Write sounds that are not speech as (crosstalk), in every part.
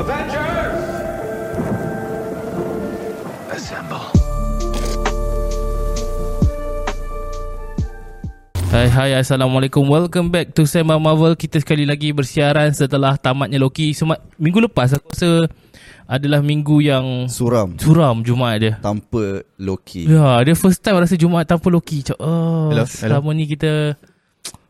Avengers! Assemble. Hai hai Assalamualaikum Welcome back to Sema Marvel Kita sekali lagi bersiaran setelah tamatnya Loki Sema- Minggu lepas aku rasa adalah minggu yang Suram suram Jumaat dia Tanpa Loki Ya dia first time rasa Jumaat tanpa Loki Cak, oh, Hello, Selama ni kita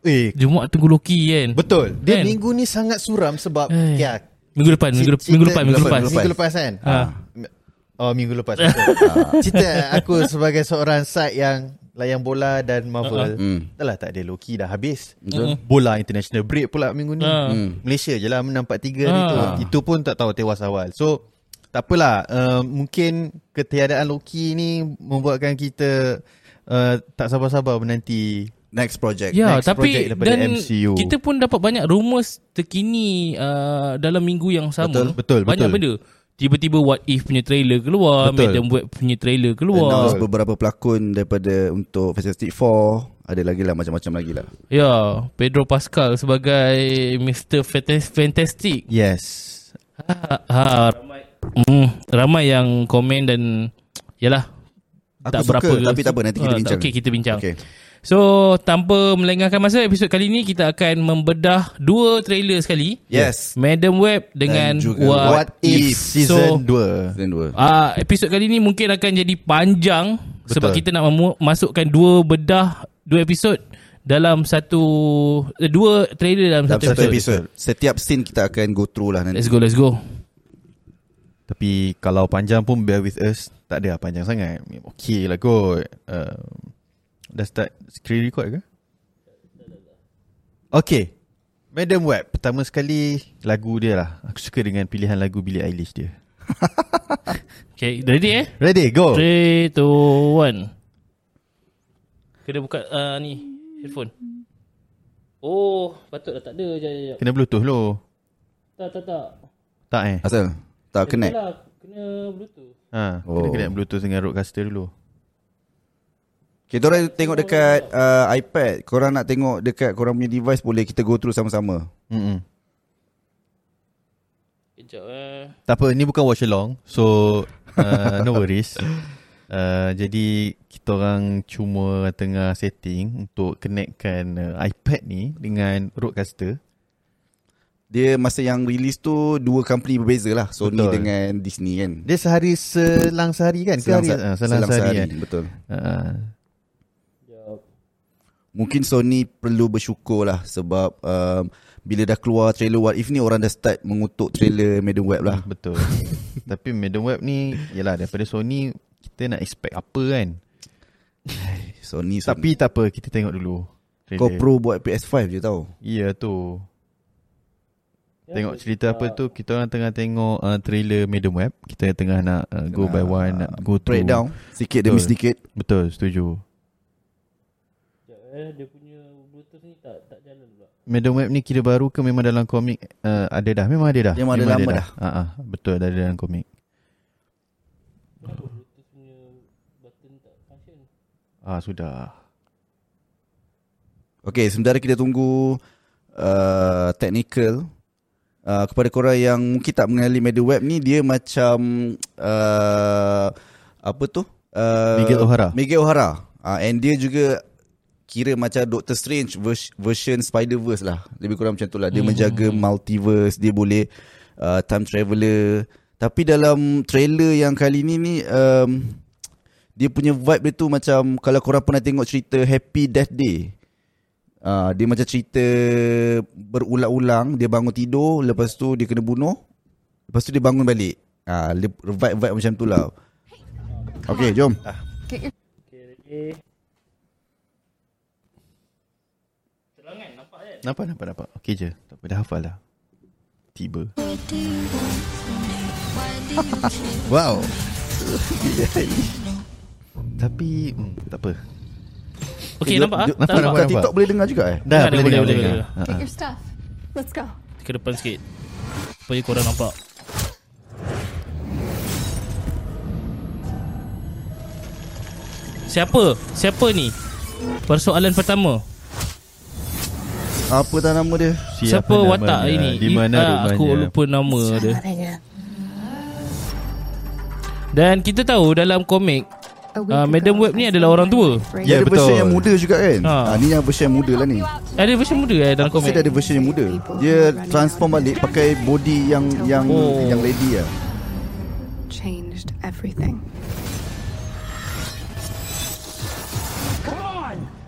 Eh, Jumaat tunggu Loki kan betul. Dia Kan? minggu ni sangat suram sebab Eh. ya, Minggu depan Minggu, cerita- minggu depan Minggu lepas Minggu lepas kan? Ha. Oh, minggu lepas. betul. Cerita aku sebagai seorang side yang layan bola dan Marvel. Hmm. Dah lah tak ada Loki dah habis. Betul. Bola international break pula minggu ni. Hmm. Malaysia je lah menang 4-3 hari Ah. tu. Itu pun tak tahu tewas awal. So tak apalah. Uh, mungkin ketiadaan Loki ni membuatkan kita uh, tak sabar-sabar menanti Next project Ya, next tapi project daripada dan MCU. kita pun dapat banyak rumours terkini uh, dalam minggu yang sama. Betul, betul, Banyak betul. benda. Tiba-tiba What If punya trailer keluar, Betul. Madam Web punya trailer Announce keluar. beberapa pelakon daripada untuk Fantastic Four Ada lagi lah macam-macam lagi lah Ya, Pedro Pascal sebagai Mr. Fantas- Fantastic. Yes. Ha, ha, ramai, mm, ramai yang komen dan yalah Aku suka, tapi tak apa, nanti kita Ah, bincang. Okey, kita bincang. Okay So, tanpa melengahkan masa episod kali ni kita akan membedah dua trailer sekali. Yes Madam Web dengan What, What If Season 2. So, Season 2 uh, episod kali ni mungkin akan jadi panjang Betul. sebab kita nak memu- masukkan dua bedah dua episod dalam satu eh, dua trailer dalam, Dalam satu, satu episod. episod Setiap scene kita akan go through lah nanti Let's go, let's go. Tapi kalau panjang pun bear with us. Tak ada lah panjang sangat. Okay lah kot. Uh, dah start screen record ke? Okay. Madam Web. Pertama sekali lagu dia lah. Aku suka dengan pilihan lagu Billie Eilish dia. (laughs) Okay, ready eh? Ready, go. 3, 2, 1. Kena buka uh, ni headphone. Oh, patutlah tak ada. Jap, jap. Kena bluetooth lo. Tak, tak, tak. Tak eh? Asal Tak connect Lah, kena bluetooth. Ha, kena Oh. connect bluetooth dengan roadcaster dulu. Kita orang tengok dekat uh, iPad Korang nak tengok dekat korang punya device Boleh kita go through sama-sama Mm-mm. Kejap eh. Tak apa, ni bukan watch along. So, uh, no worries. (laughs) Uh, jadi, kita orang cuma tengah setting untuk connectkan uh, iPad ni dengan roadcaster. Dia masa yang release tu Dua company berbeza lah Sony Betul. dengan Disney kan Dia sehari selang sehari kan? Selang, hari, se- uh, selang, sehari, kan? Betul Uh, Mungkin Sony perlu bersyukur lah Sebab um, Bila dah keluar trailer What If ni Orang dah start mengutuk trailer Madam Web lah betul. (laughs) Tapi Madam Web ni, yalah daripada Sony, kita nak expect apa kan? (laughs) Sony, Sony. Tapi tak apa, kita tengok dulu. trailer. Kau pro buat PS5 je tau Ya tu. Tengok cerita apa tu Kita orang tengah tengok uh, Trailer Madam Web Kita tengah nak uh, Go by one Nak go through Breakdown Sikit demi sedikit Betul setuju eh. Dia punya bluetooth ni tak tak jalan pula. Madam Web ni kira baru ke Memang dalam komik uh, Ada dah Memang ada dah Memang ada lama dah. uh, uh, Betul ada dalam komik bluetooth punya button tak function? Ah Sudah Okay sementara kita tunggu uh, Technical uh, Kepada korang yang Mungkin tak mengenali Madam Web ni Dia macam uh, Apa tu uh, Miguel O'Hara. Miguel O'Hara uh, And dia juga Kira macam Doctor Strange vers- Version Spider-Verse lah. Lebih kurang macam tu lah. Dia menjaga multiverse Dia boleh uh, Time traveller Tapi dalam trailer yang kali ni ni um, Dia punya vibe dia tu macam Kalau korang pernah tengok cerita Happy Death Day Uh, dia macam cerita berulang-ulang Dia bangun tidur Lepas tu dia kena bunuh Lepas tu dia bangun balik. Uh, Vibe-vibe macam tu lah. Okay jom. Okay, ready. Terang kan? Nampak? Nampak nampak nampak Okay je Tak apa dah hafal dah Tiba (laughs) Wow (laughs) Tapi hmm, Tak apa Okay, nampak ah? nampak, nampak? nampak. Kat TikTok boleh dengar juga eh Dah Boleh, boleh boleh, dengar, boleh, boleh boleh. dengar. Get your stuff. Let's go. Ke depan sikit. Supaya korang nampak. Siapa? Siapa ni? Persoalan pertama. Apa tak nama dia? Siapa watak namanya? ini? Di mana Ah, rumahnya? Aku lupa nama dia. Dan kita tahu dalam komik uh, Madam Web ni adalah orang tua. Ya, Dia ada betul. version yang muda juga kan? Ha. Ha. ni yang version yang muda lah ni. Ada version muda eh dalam Aku komik. dia ada version yang muda. Dia transform balik pakai body yang yang Oh. yang lady lah. changed everything.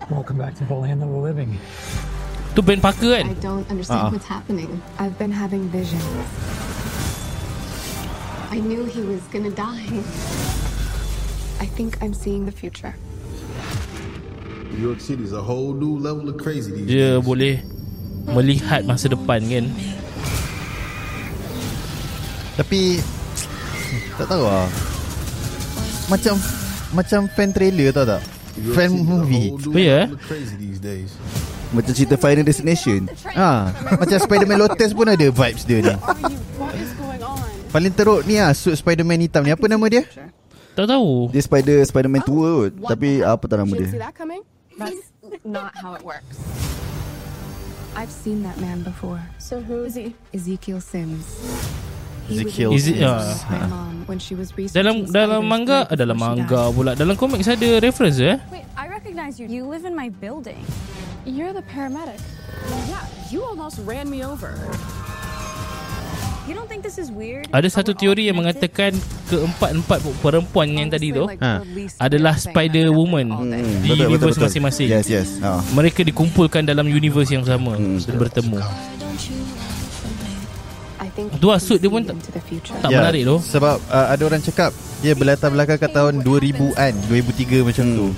Welcome back to the land of the living. Tu Ben Parker kan? I don't understand Uh-uh. what's happening. I've been having visions. I knew he was gonna die. I think I'm seeing the future. New York City is a whole new level of crazy these Dia days. boleh melihat masa depan kan. Tapi tak tahu lah. Macam macam fan trailer tau tak? Fan movie. Oh, ya? level Macam cerita Final Destination. Ha, macam Spider-Man Lotus pun ada vibes dia ni. Paling teruk ni ah suit Spider-Man hitam ni. Apa nama dia? Tak tahu. Dia Spider Spider-Man tua kot. Tapi apa tak nama dia? That's not how it works. I've seen that man before. So who is he? Ezekiel Sims. Ezekiel in Is it- Sims ah. when she was Dalam researching dalam manga ah, dalam manga pula. Dalam komik ada reference eh? Wait, I recognize you. You live in my building. You're the paramedic. Yeah, you almost ran me over. You don't think this is weird? Ada satu teori yang mengatakan keempat-empat perempuan yang tadi tu Ha. adalah Spider-Woman Hmm, di universe masing-masing. Yes, yes. Ha. Mereka dikumpulkan dalam universe yang sama Hmm. dan bertemu. Can suit dia pun tak-. Tak menarik tu. Sebab uh, ada orang cakap dia berlatar belakang kat tahun 2000-an, 2003 macam tu.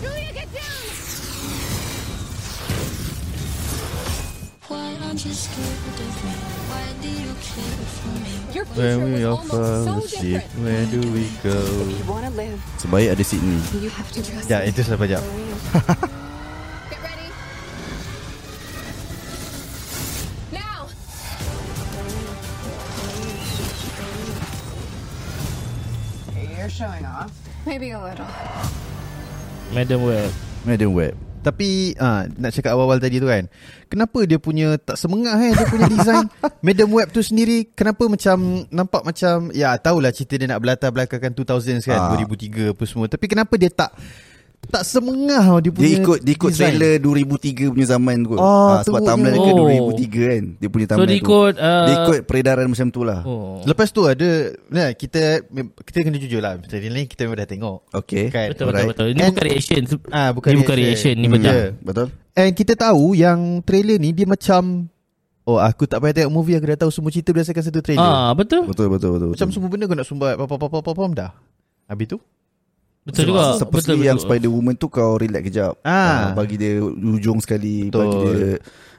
When future we was all almost fall so asleep, different. where do we go? If you want to live, Sebaik ada Sydney. you have to trust Ya, me. itu salah jap. (laughs) Get ready. Now. You're showing off. Maybe a little. Madam Web. Madam Web. Tapi ah nak cakap awal-awal tadi tu kan. Kenapa dia punya tak semengah eh dia punya design (laughs) Madam Web tu sendiri kenapa macam nampak macam ya tahulah cerita dia nak berlatar belakangkan 2000s kan Ah. 2003 apa semua tapi kenapa dia tak tak semengah dia punya Dia ikut dia ikut design. trailer 2003 punya zaman tu. kot. Oh, Ah, sebab timeline dia Oh. 2003 kan. Dia punya So timeline dia tu. ikut uh, Dia ikut peredaran macam tu lah. Oh. Lepas tu ada nah, kita kita kena jujur lah trailer ni kita memang dah tengok. Okay. Kan? Betul betul Alright. betul. Ini And- bukan reaction. Ah bukan Ini bukan reaction, ni Hmm, betul. ya, Betul? And kita tahu yang trailer ni dia macam Oh aku tak payah tengok movie Aku dah tahu semua cerita berdasarkan satu trailer Ah betul. Betul betul betul. Macam betul. semua benda kau nak sumbat Pam-pam-pam-pam dah Habis tu Betul juga. Seperti Betul yang betul. Spider-Woman tu kau relax kejap. Ah. bagi dia ujung sekali, Betul. bagi dia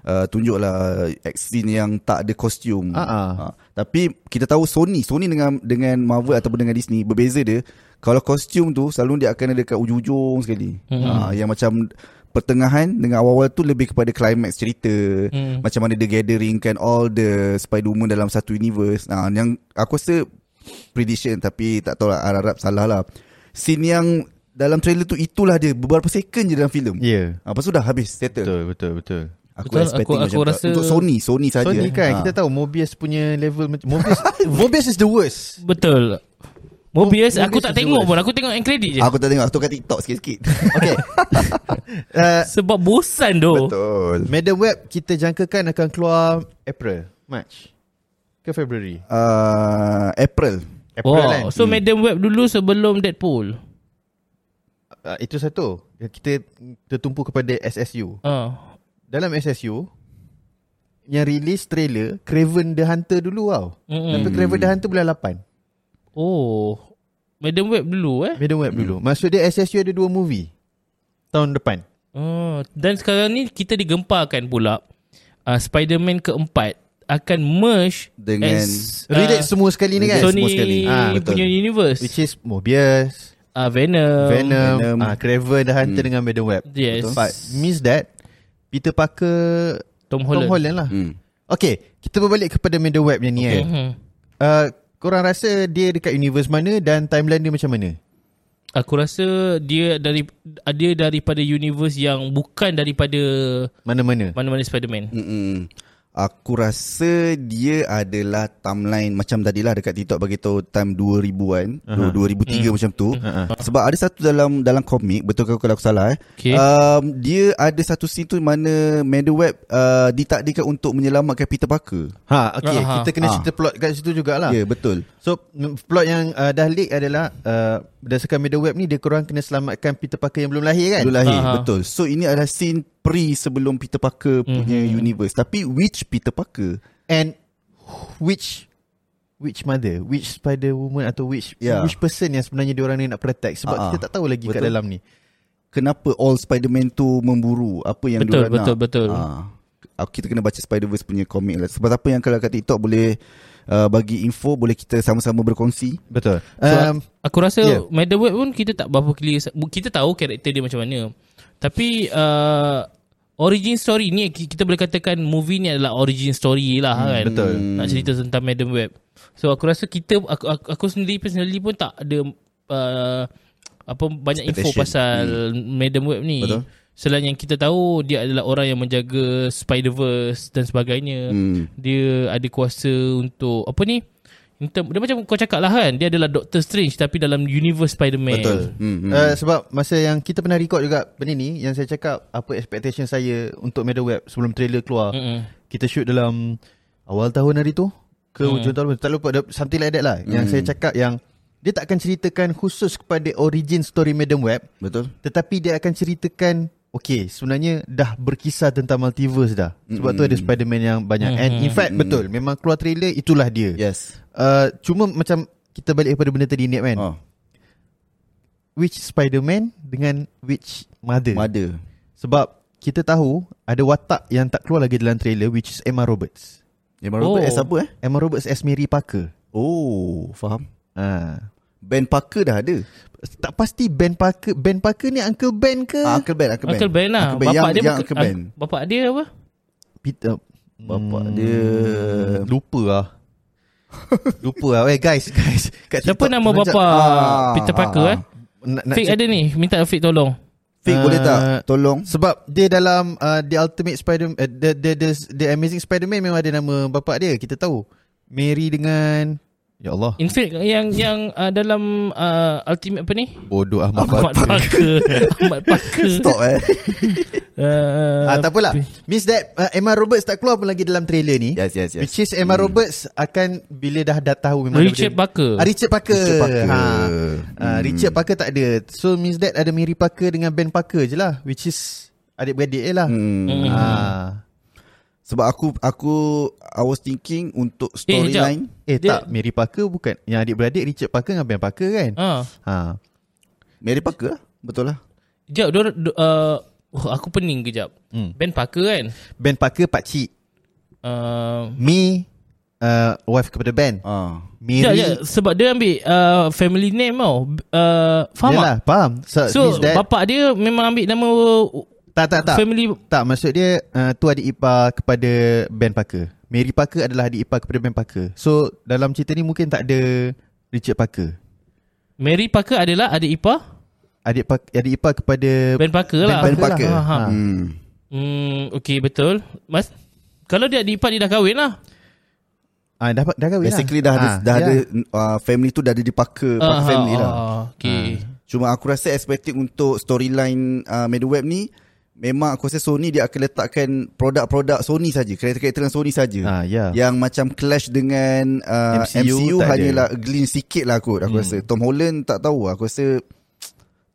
uh, tunjuklah scene yang tak ada kostum. Ah, ah. Ah, tapi kita tahu Sony, Sony dengan dengan Marvel ataupun dengan Disney berbeza dia. Kalau kostum tu selalu dia akan ada kat ujung-ujung sekali. Mhm. Ah, yang macam pertengahan dengan awal-awal tu lebih kepada climax cerita. Hmm. Macam mana dia gatheringkan all the Spider-Woman dalam satu universe. Ah, yang aku rasa prediction tapi tak tahu lah harap salah lah. Scene yang dalam trailer tu itulah dia beberapa second je dalam filem. Ya yeah. Ah, lepas tu dah habis settle. Betul betul betul Aku Betul, expecting aku- macam aku tu. rasa- untuk Sony, Sony saja. Sony kan Ah. Kita tahu Mobius punya level macam Mobius (laughs) Mobius is the worst Betul. Mobius Mobius aku tak tengok worst. pun. Aku tengok end credit je. Aku tak tengok, aku kat TikTok sikit-sikit. (laughs) Okay uh, (laughs) Sebab bosan tu. Betul. Madam Web Kita jangkakan akan keluar April March Ke February Uh, April. April Oh, kan so Madam Web dulu sebelum Deadpool. uh, Itu satu Kita tertumpu kepada SSU Ah. Dalam SSU Yang release trailer Craven the Hunter dulu tau Mm-mm. Tapi Craven the Hunter bulan 8 Oh. Madam Web dulu eh. Madam Web dulu Maksud dia SSU ada dua movie Tahun depan Oh, dan sekarang ni kita digemparkan pula uh, Spider-Man keempat akan merge Dengan- as, Relate semua sekali ni kan Sony semua sekali. Ah, betul. punya universe. Which is Mobius uh, Venom. Venom, Venom. Ah, Craven the Hunter dengan Madam Web Yes. But miss that Peter Parker Tom Holland. Tom Holland lah Hmm. Okay Kita berbalik kepada Madam Web yang ni Okay. kan uh, Korang rasa dia dekat universe mana Dan timeline dia macam mana Aku rasa dia dari dia daripada universe yang bukan daripada Mana-mana. mana-mana Spider-Man. Mm-mm. Aku rasa dia adalah timeline macam tadi lah dekat TikTok bagi tahu time 2000-an, uh-huh. 2003 macam tu. Uh-huh. Sebab ada satu dalam dalam komik, betul ke kalau aku salah eh. Okay. Um, dia ada satu scene tu mana Madeweb uh, ditakdirkan untuk menyelamatkan Peter Parker. Ha, okay. Aha. Kita kena cerita plot kat situ jugalah. Ya, yeah, betul. So plot yang uh, dah leak adalah uh, berdasarkan media web ni dia korang kena selamatkan Peter Parker yang belum lahir kan? Belum lahir, Aha. betul. So ini adalah scene pre sebelum Peter Parker punya Mhm. universe. Tapi which Peter Parker? And which which mother, which Spider Woman atau which Ya. which person yang sebenarnya dia orang ni nak protect sebab Ah, ah. kita tak tahu lagi kat Betul. dalam ni. Kenapa all Spider-Man tu memburu apa yang Betul, diorang betul, nak? betul. Ah. Ah, kita kena baca Spider-Verse punya komik lah. Sebab apa yang kalau kat TikTok boleh uh, bagi info, boleh kita sama-sama berkongsi. Betul. So, Um, aku rasa yeah. yeah. Madeweb pun kita tak berapa clear. Kita tahu karakter dia macam mana. Tapi uh, origin story ni ki- kita boleh katakan movie ni adalah origin story lah hmm, kan. betul. Nak cerita tentang Madam Web. So aku rasa kita aku, aku, aku sendiri personally pun tak ada uh, apa banyak info pasal Madam Web ni. Betul. Selain yang kita tahu dia adalah orang yang menjaga Spider-Verse dan sebagainya. Hmm. Dia ada kuasa untuk apa ni? Term- Dia macam kau cakap lah kan Dia adalah Doctor Strange Tapi dalam universe Spider-Man Betul. Hmm, hmm. Uh, sebab masa yang kita pernah record juga benda ni yang saya cakap apa expectation saya untuk Media Web sebelum trailer keluar. Mm-mm. Kita shoot dalam awal tahun hari tu ke Hmm. hujung tahun tak lupa ada- something like that lah. Yang Hmm. saya cakap yang dia tak akan ceritakan khusus kepada origin story Medium Web Betul. tetapi dia akan ceritakan Okay, sebenarnya dah berkisah tentang multiverse dah. Sebab tu ada Spider-Man yang banyak. And in fact, betul. Memang keluar trailer, itulah dia. Yes. Uh, cuma macam kita balik kepada benda tadi ni kan. Oh, Which Spider-Man dengan which mother. mother. Sebab kita tahu ada watak yang tak keluar lagi dalam trailer which is Emma Roberts. Robert Oh. as apa eh? Emma Roberts as Mary Parker. Oh, faham. Ha. Ben Parker dah ada. Tak pasti Ben Parker Ben Parker ni Uncle Ben ke? Ah, Uncle Ben, Uncle Ben. Uncle Ben lah Uncle Ben. Bapak yang, dia yang Uncle Ben. ah, Bapak dia apa Peter Bapak Hmm, dia lupa lah. (laughs) lupa lah. Eh guys, guys. Kat Siapa TikTok nama bapa Ah, Peter ah, Parker ah. eh Nak, nak Fik cek- ada ni Minta Fik tolong Fik boleh tak? Uh, Tolong. Sebab dia dalam uh, The Ultimate Spider uh, the, the, the, the Amazing Spider-Man memang ada nama bapak dia. Kita tahu. Mary dengan Ya Allah. In fact yang yang uh, dalam uh, ultimate apa ni Bodoh Ahmad Ahmad Parker. Parker (laughs) Ahmad Parker Stop eh. (laughs) uh, Ah, tak apalah. Means that uh, Emma Roberts tak keluar pun lagi dalam trailer ni. Yes, yes, yes. Which is Emma Roberts akan bila dah dah tahu memang Richard dia- Parker. Ah, Richard Parker. Richard Parker. Ha. Hmm. Ah, Richard Parker tak ada. So means that ada Mary Parker dengan Ben Parker je lah. Which is adik-beradik je lah. Hmm. Hmm. Sebab aku aku I was thinking untuk storyline. Eh Dia- tak, Mary Parker bukan. Yang adik-beradik Richard Parker dengan Ben Parker kan? Ah, Ha. Mary Parker lah. Betul lah. Sekejap dia, dia, uh, oh, Aku pening kejap Hmm. Ben Parker kan Ben Parker pakcik. uh, Me uh, wife kepada Ben. Ah. Sekejap, Mary sekejap. Sebab dia ambil uh, Family name tau uh, Faham tak Yalah, faham. So, So bapak dia memang ambil nama tak tak tak. Family Tak, maksud dia uh, tu adik ipar kepada Ben Parker. Mary Parker adalah adik ipar kepada Ben Parker. So, dalam cerita ni mungkin tak ada Richard Parker. Mary Parker adalah adik ipar Adik pak, adik ipar kepada Ben Parker lah Ben Parker Parker. lah. Ha, ha. Ha. Hmm. Hmm, okay betul Mas Kalau dia adik ipar dia dah kahwin lah Ah, dah dah kahwin Basically lah. dah ada Ah, dah ya. ada uh, family tu dah ada di Parker, Parker Ah, family ah, lah. ah, Okay Cuma aku rasa expecting untuk storyline uh, Medweb ni memang aku rasa Sony dia akan letakkan produk-produk Sony saja, karakter-karakter yang Sony saja. Ah, ya. Yang macam clash dengan uh, MCU MCU, ada. hanyalah glint sikit lah kot aku Hmm. rasa. Tom Holland tak tahu aku rasa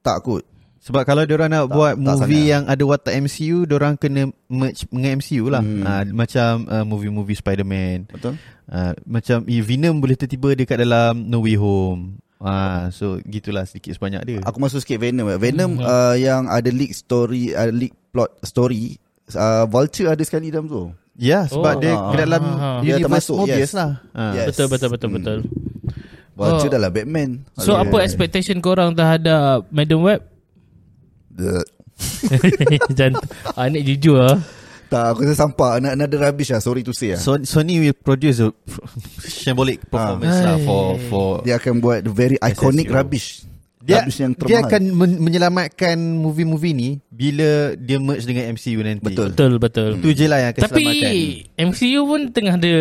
tak kot. Sebab kalau diorang nak Tak- buat tak movie sangat. yang ada watak MCU, diorang kena merge dengan MCU lah. Hmm. Ah, macam uh, movie-movie Spider-Man. Betul? Uh, macam eh, Venom boleh tiba-tiba dekat dalam No Way Home. Ah, so gitulah sedikit sebanyak dia. Aku masuk sikit Venom. Venom Hmm. uh, yang ada leak story, uh, leak plot story, uh, Vulture ada sekali dalam tu. Ya, sebab Oh, dia ke dalam ah, ah. Dia termasuk, Mobius yes. lah. Ah. Yes. Betul betul betul Hmm. betul Vulture Oh. dah lah Batman. So Aduh. apa expectation korang terhadap Madam Web? The- (laughs) Jangan ah, ni jujur ah. Tak, aku rasa sampah. Nak another rubbish lah. Sorry to say lah. So, Sony will produce a shambolic performance lah Hai. for for Dia akan buat the very iconic SSU. rubbish. dia habis yang dia termahal. akan men- menyelamatkan movie-movie ni bila dia merge dengan MCU nanti. Betul. Betul betul. Itu je lah yang akan Tapi selamatkan. MCU pun tengah ada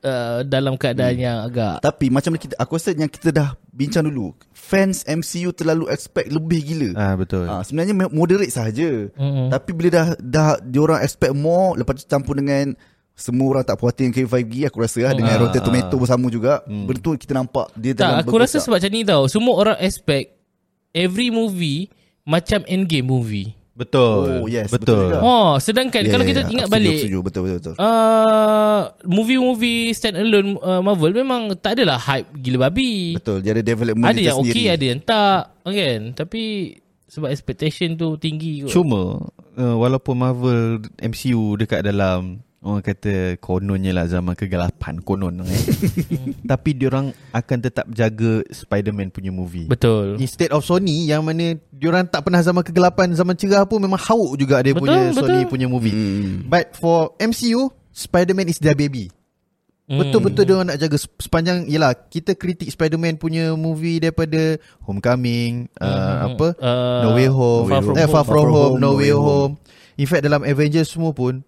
uh, dalam keadaan Hmm. yang agak Tapi macam kita aku rasa yang kita dah bincang dulu. Fans MCU terlalu expect lebih gila. Ah betul. Ah, sebenarnya moderate sahaja. Mm-mm. Tapi bila dah dah diorang expect more lepas tu campur dengan semua orang tak puas hati dengan K5G aku rasa lah dengan Ah, Rotten ah. Tomato pun sama juga. Betul kita nampak dia tak dalam aku rasa sebab macam ni tau. Semua orang expect every movie macam Endgame movie. Oh, Betul. yes, betul betul. juga. Oh, sedangkan Ya, kalau ya, kita ya. ingat setuju, balik setuju. betul betul betul. uh, movie-movie stand alone uh, Marvel memang tak adalah hype gila babi. Betul, dia ada development Ada dia yang sendiri. okey, ada yang tak. Kan? Tapi sebab expectation tu tinggi kot. Cuma uh, walaupun Marvel MCU dekat dalam orang kata kononnya lah zaman kegelapan konon eh. (laughs) Tapi diorang akan tetap jaga Spider-Man punya movie. Betul. Instead of Sony yang mana diorang tak pernah zaman kegelapan zaman cerah pun memang hauk juga dia Betul, punya betul. Sony punya movie. Hmm. But for MCU Spider-Man is their baby. Hmm. Betul-betul dia nak jaga sep- sepanjang yalah kita kritik Spider-Man punya movie daripada Homecoming uh, apa Uh, No Way Home, Far From eh, Home. Far From Home, No Way Home. In fact dalam Avengers semua pun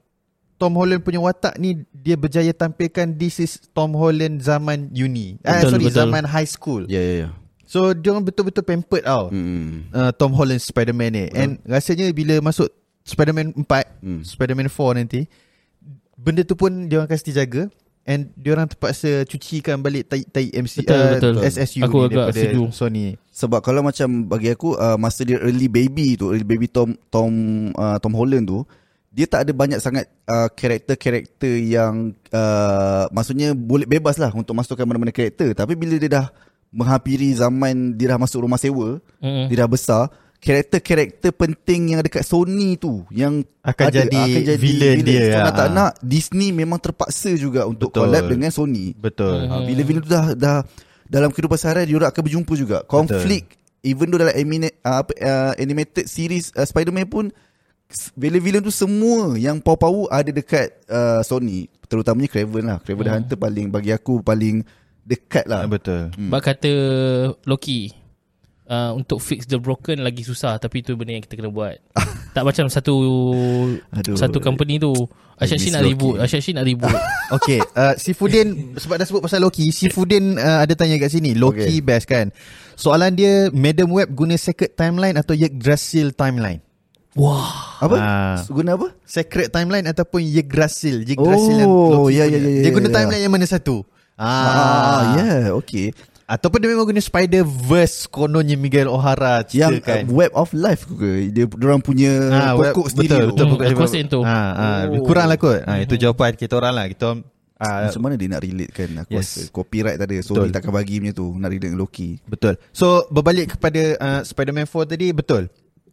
Tom Holland punya watak ni dia berjaya tampilkan this is Tom Holland zaman uni. Ah Betul, sorry betul. zaman high school. Ya ya ya. So dia orang betul-betul pampered tau. Hmm. Uh, Tom Holland Spider-Man ni. And rasanya bila masuk Spider-Man 4, Hmm. Spider-Man 4 nanti benda tu pun dia orang kasi jaga and dia orang terpaksa cucikan balik tai tai MC Betul, uh, betul. SSU Aku ni agak daripada setuju. Sony. Sebab kalau macam bagi aku uh, masa dia early baby tu, early baby Tom Tom uh, Tom Holland tu, dia tak ada banyak sangat uh, karakter-karakter yang uh, maksudnya boleh bebas lah untuk masukkan mana-mana karakter. Tapi bila dia dah menghampiri zaman dia dah masuk rumah sewa, Mm-mm. dia dah besar, karakter-karakter penting yang ada kat Sony tu yang Akan ada, jadi villain dia, So, nak ah. tak nak Disney memang terpaksa juga untuk Betul. collab dengan Sony. Betul. Ha, bila villain tu dah dah dalam kehidupan seharian dia orang akan berjumpa juga. Konflik even though dalam anime, uh, uh, animated series uh, Spider-Man pun villain-villain tu semua yang power-power ada dekat uh, Sony. Terutamanya Craven lah. Craven the Hunter paling bagi aku paling dekat lah. Ah, Betul. Bak kata Loki uh, Untuk fix the broken Lagi susah Tapi itu benda yang kita kena buat (laughs) Tak macam satu Aduh. Satu company tu Asyik nak ribut Asyik nak ribut (laughs) Okay uh, Si Fudin (laughs) Sebab dah sebut pasal Loki Si Fudin uh, ada tanya kat sini Loki Okay. best kan Soalan dia Madam Web guna Sacred Timeline Atau Yggdrasil Timeline Wah Apa? Ah. Guna apa? Sacred Timeline Ataupun Yggdrasil Yggdrasil yang Oh, Loki ya, punya. ya, ya, Dia ya, guna ya. timeline yang mana satu Ah, ya, yeah, okay. Ataupun dia memang guna Spider-Verse Kononnya Miguel O'Hara Yang ceritakan uh, Web of Life ke? Dia orang punya Ah, web- pokok sendiri betul, tu. betul, Hmm, pokok aku dia- yang. Ah, ah, Oh. kurang lah kot. Ah, itu jawapan kita orang lah. Kita ah, Macam mana dia nak relate kan Aku Yes. rasa Copyright tak ada Sony Betul. takkan bagi punya tu Nak relate dengan Loki Betul. So berbalik kepada uh, Spider-Man 4 tadi betul.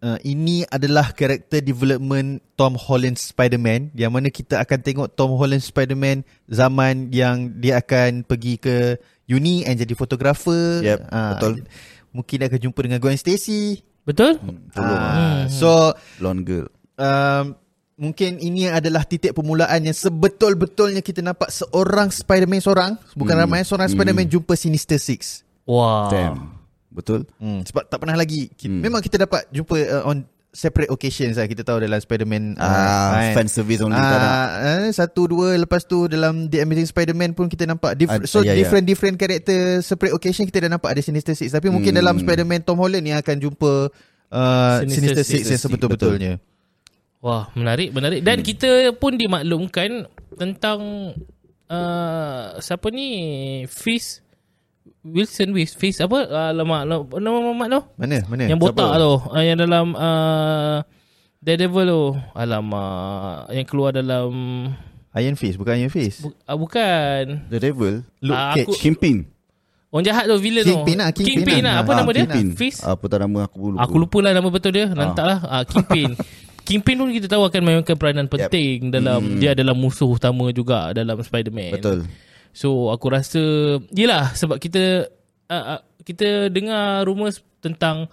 Uh, ini adalah karakter development Tom Holland Spider-Man yang mana kita akan tengok Tom Holland Spider-Man zaman yang dia akan pergi ke uni and jadi fotografer. Yep, Ah, betul. Mungkin dia akan jumpa dengan Gwen Stacy. Betul? Tolong Ah, so Blonde girl um, mungkin ini adalah titik permulaan yang sebetul-betulnya kita nampak seorang Spider-Man seorang, bukan Hmm. ramai seorang Spider-Man jumpa Sinister Six. Wah Damn Betul Hmm, sebab tak pernah lagi kita, Hmm. Memang kita dapat jumpa uh, on separate occasions lah Kita tahu dalam Spider-Man Ah, kan. fan service only. Ah, eh, Satu dua Lepas tu dalam The Amazing Spider-Man pun kita nampak dif- Ad- So ya, ya. different different karakter Separate occasion kita dah nampak ada Sinister Six Tapi mungkin Hmm. dalam Spider-Man Tom Holland ni akan jumpa uh, Sinister Sinister, Six. Six yang sebetul-betulnya Wah menarik menarik Dan kita pun dimaklumkan Tentang uh, Siapa ni Fizz Wilson Wiz Fizz apa? Uh, Lemak Nama Muhammad tu Mana? Mana? Yang botak Siapa? tu. Uh, Yang dalam uh, Daredevil tu. Alamak. Yang keluar dalam Iron Fist Bukan Iron Fist? Bu, uh, Bukan. The Devil Luke Ah, Cage. aku- Kingpin. Orang jahat tu villain Kingpin tu lah, Kingpin Kingpin lah. lah. Apa Ah, nama dia? Kingpin. Fizz Apa tak nama aku lupa Aku lupa lah nama betul dia. Nantak lah ah, Kingpin. (laughs) Kingpin pun kita tahu akan memainkan peranan penting dalam dia adalah musuh utama juga dalam Spider-Man. Betul So aku rasa Yelah sebab kita uh, uh, Kita dengar rumours tentang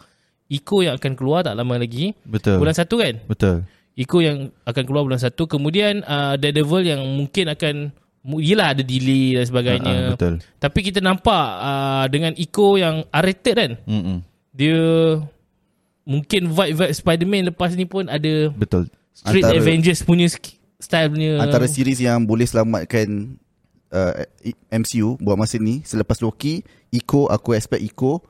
Iko yang akan keluar tak lama lagi. Betul. Bulan satu kan? Betul. Iko yang akan keluar bulan satu. Kemudian uh, Daredevil yang mungkin akan mu- Yelah ada delay dan sebagainya. Ah, ah, Betul. Tapi kita nampak uh, Dengan Iko yang R-rated kan? Mm-mm. dia mungkin vibe-vibe Spider-Man lepas ni pun ada Betul. Street Antara- Avengers punya style punya Antara series yang boleh selamatkan uh, MCU buat masa ni selepas Loki, Eco aku expect Eco.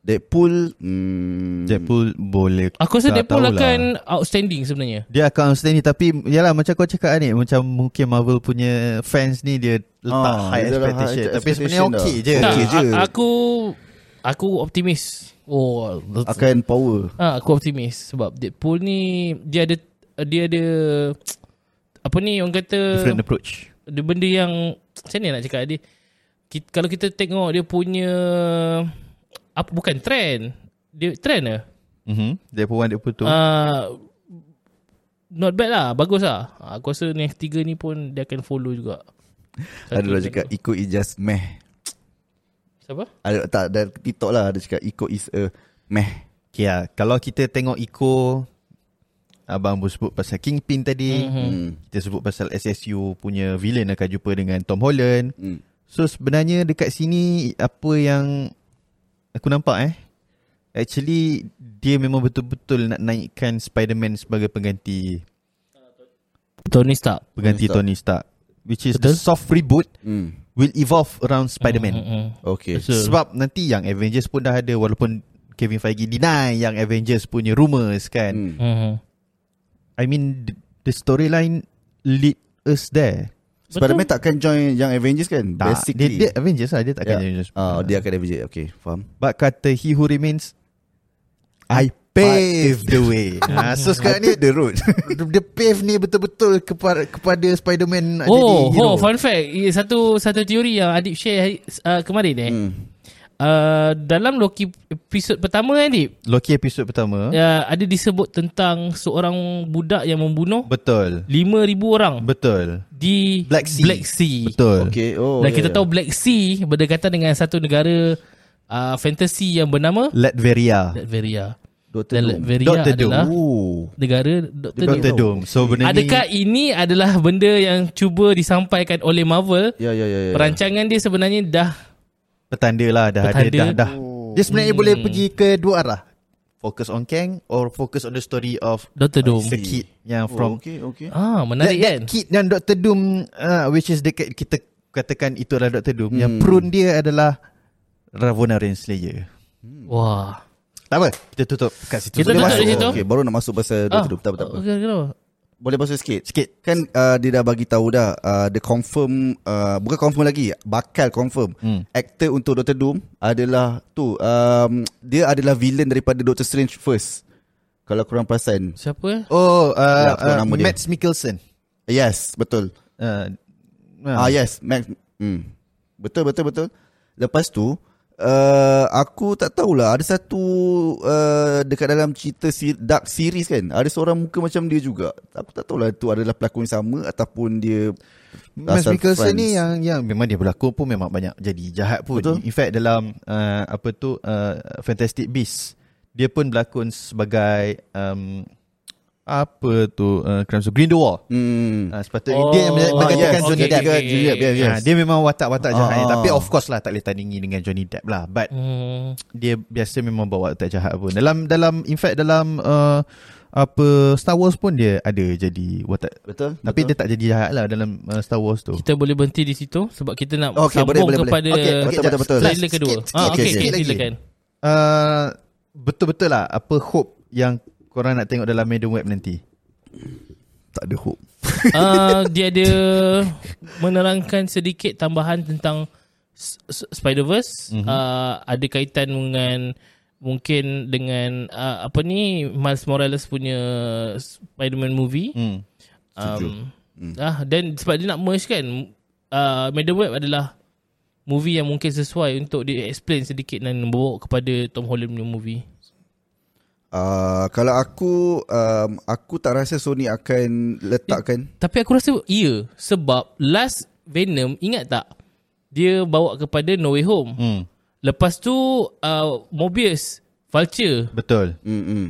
Deadpool hmm, Deadpool boleh Aku rasa Deadpool tahulah. akan outstanding sebenarnya. Dia akan outstanding Tapi Yalah macam kau cakap ni Macam mungkin Marvel punya Fans ni Dia letak Ah, high expectation high Tapi sebenarnya expectation okey dah. je Okey je. a- aku aku optimis. Oh, akan power. Ah, aku optimis sebab Deadpool ni dia ada dia ada (tsk) apa ni orang kata Different approach dia benda yang macam ni nak cakap dia kita, kalau kita tengok dia punya apa bukan trend dia trend ke mm-hmm. Deadpool 1 Deadpool 2 uh, not bad lah bagus lah Ah, aku rasa next tiga ni pun dia akan follow juga Ada dan cakap dua. Eco is just meh. siapa Ada tak dari TikTok lah ada cakap Eco is a meh. Okay lah Kalau kita tengok Eco Abang pun sebut pasal Kingpin tadi Mhm. Hmm. Kita sebut pasal SSU punya villain akan jumpa dengan Tom Holland Hmm. So sebenarnya dekat sini Apa yang Aku nampak eh Actually Dia memang betul-betul nak naikkan Spider-Man sebagai pengganti Tony Stark Pengganti Tony Tony Stark Which is Betul. the soft reboot Hmm. Will evolve around Spider-Man Mm-mm. Okay. Betul. Sebab nanti yang Avengers pun dah ada Walaupun Kevin Feige deny Yang Avengers punya rumours kan Hmm. Mhm. I mean the, the storyline lead us there. Spider-Man takkan join yang Avengers kan? Tak, dia, Basically. dia Avengers lah dia takkan yeah. Avengers. Ah, dia akan Avengers. Okay, faham. But kata he who remains I pave the way. ha, (laughs) so sekarang ni (laughs) the road. the pave ni betul-betul kepada kepada Spider-Man nak Oh, jadi hero. oh, fun fact. Satu satu teori yang Adib share uh, kemarin eh. hmm. Uh, dalam Loki episod pertama Adib, Loki episod pertama. uh, ada disebut tentang seorang budak yang membunuh Betul. 5000 orang Betul. di Black Sea. Black Sea. Betul. Okay, oh. Dan ya, kita ya. tahu Black Sea berdekatan dengan satu negara uh, fantasy yang bernama Latveria. Latveria. Dr. Dan Doom. Latveria Dr. Doom. adalah Oh. negara Dr. Dr. Doom. Doom. So benda Adakah ni ini adalah benda yang cuba disampaikan oleh Marvel? Ya, ya, ya. ya. Perancangan dia sebenarnya dah petanda lah dah Petanda. ada dah dah. Dia sebenarnya Hmm. boleh pergi ke dua arah. Focus on Kang or focus on the story of Dr. Doom. the kid Oh, yang from okay, okay. Ah, that, menarik that kan? kid dan Dr. Doom uh, which is dekat kita katakan itu adalah Dr. Doom. Yang Hmm. prune dia adalah Ravonna Renslayer. Wah. Tak apa, kita tutup kat situ. Kita tutup di situ. Okay, baru nak masuk pasal Dr. Doom. Tak apa, tak apa. Okay, kenapa? Boleh masuk sikit. Sikit. Kan uh, dia dah bagi tahu dah uh, dia confirm uh, bukan confirm lagi bakal confirm Hmm. actor untuk Dr Doom adalah tu um, dia adalah villain daripada Doctor Strange first. Kalau korang perasan. Siapa eh? Oh, Ya, uh, apa uh, nama dia? Matt Mikkelsen. Yes, betul. Uh, Ah yes, Max. Hmm. Betul betul betul. Lepas tu uh, aku tak tahulah ada satu uh, dekat dalam cerita dark series kan. Ada seorang muka macam dia juga. Aku tak tahulah tu adalah pelakon yang sama ataupun dia asal Mikkelsen ni yang yang memang dia berlakon pun memang banyak jadi jahat pun. Betul. In fact dalam uh, apa tu uh, Fantastic Beasts dia pun berlakon sebagai um, apa tu uh, Crime Story Grindelwald. Hmm. Uh, sepatutnya Oh, dia yang Ah, menggantikan yes, Johnny okay, Depp. okay, Johnny Depp, yes, yes. Ah, dia memang watak-watak jahat. Ah, Tapi ah. of course lah tak boleh tandingi dengan Johnny Depp lah. But Hmm. dia biasa memang bawa watak jahat pun. Dalam dalam in fact dalam uh, apa Star Wars pun dia ada jadi watak Betul? tapi betul. dia tak jadi jahat lah dalam uh, Star Wars tu. Kita boleh berhenti di situ sebab kita nak Okey, sambung boleh, boleh, boleh. kepada Okey, okey, betul, betul. trailer Sikit, kedua. sikit, ah, okey, okey, okay, sikit lagi. silakan. Uh, betul-betul lah apa hope yang korang nak tengok dalam Madam Web nanti. Tak ada hope. uh, (laughs) dia ada menerangkan sedikit tambahan tentang Spider-Verse. Mhm. Mm-hmm. Uh, ada kaitan dengan mungkin dengan uh, apa ni Miles Morales punya Spider-Man movie. Hmm. Um, ah dan sebab dia nak merge kan uh, Madam Web adalah movie yang mungkin sesuai untuk dia explain sedikit dan membawa kepada Tom Holland punya movie. Uh, kalau aku um, aku tak rasa Sony akan letakkan Tapi aku rasa ya sebab last Venom ingat tak dia bawa kepada No Way Home. Hmm. Lepas tu uh, Mobius, Vulture. Betul. hmm, hmm.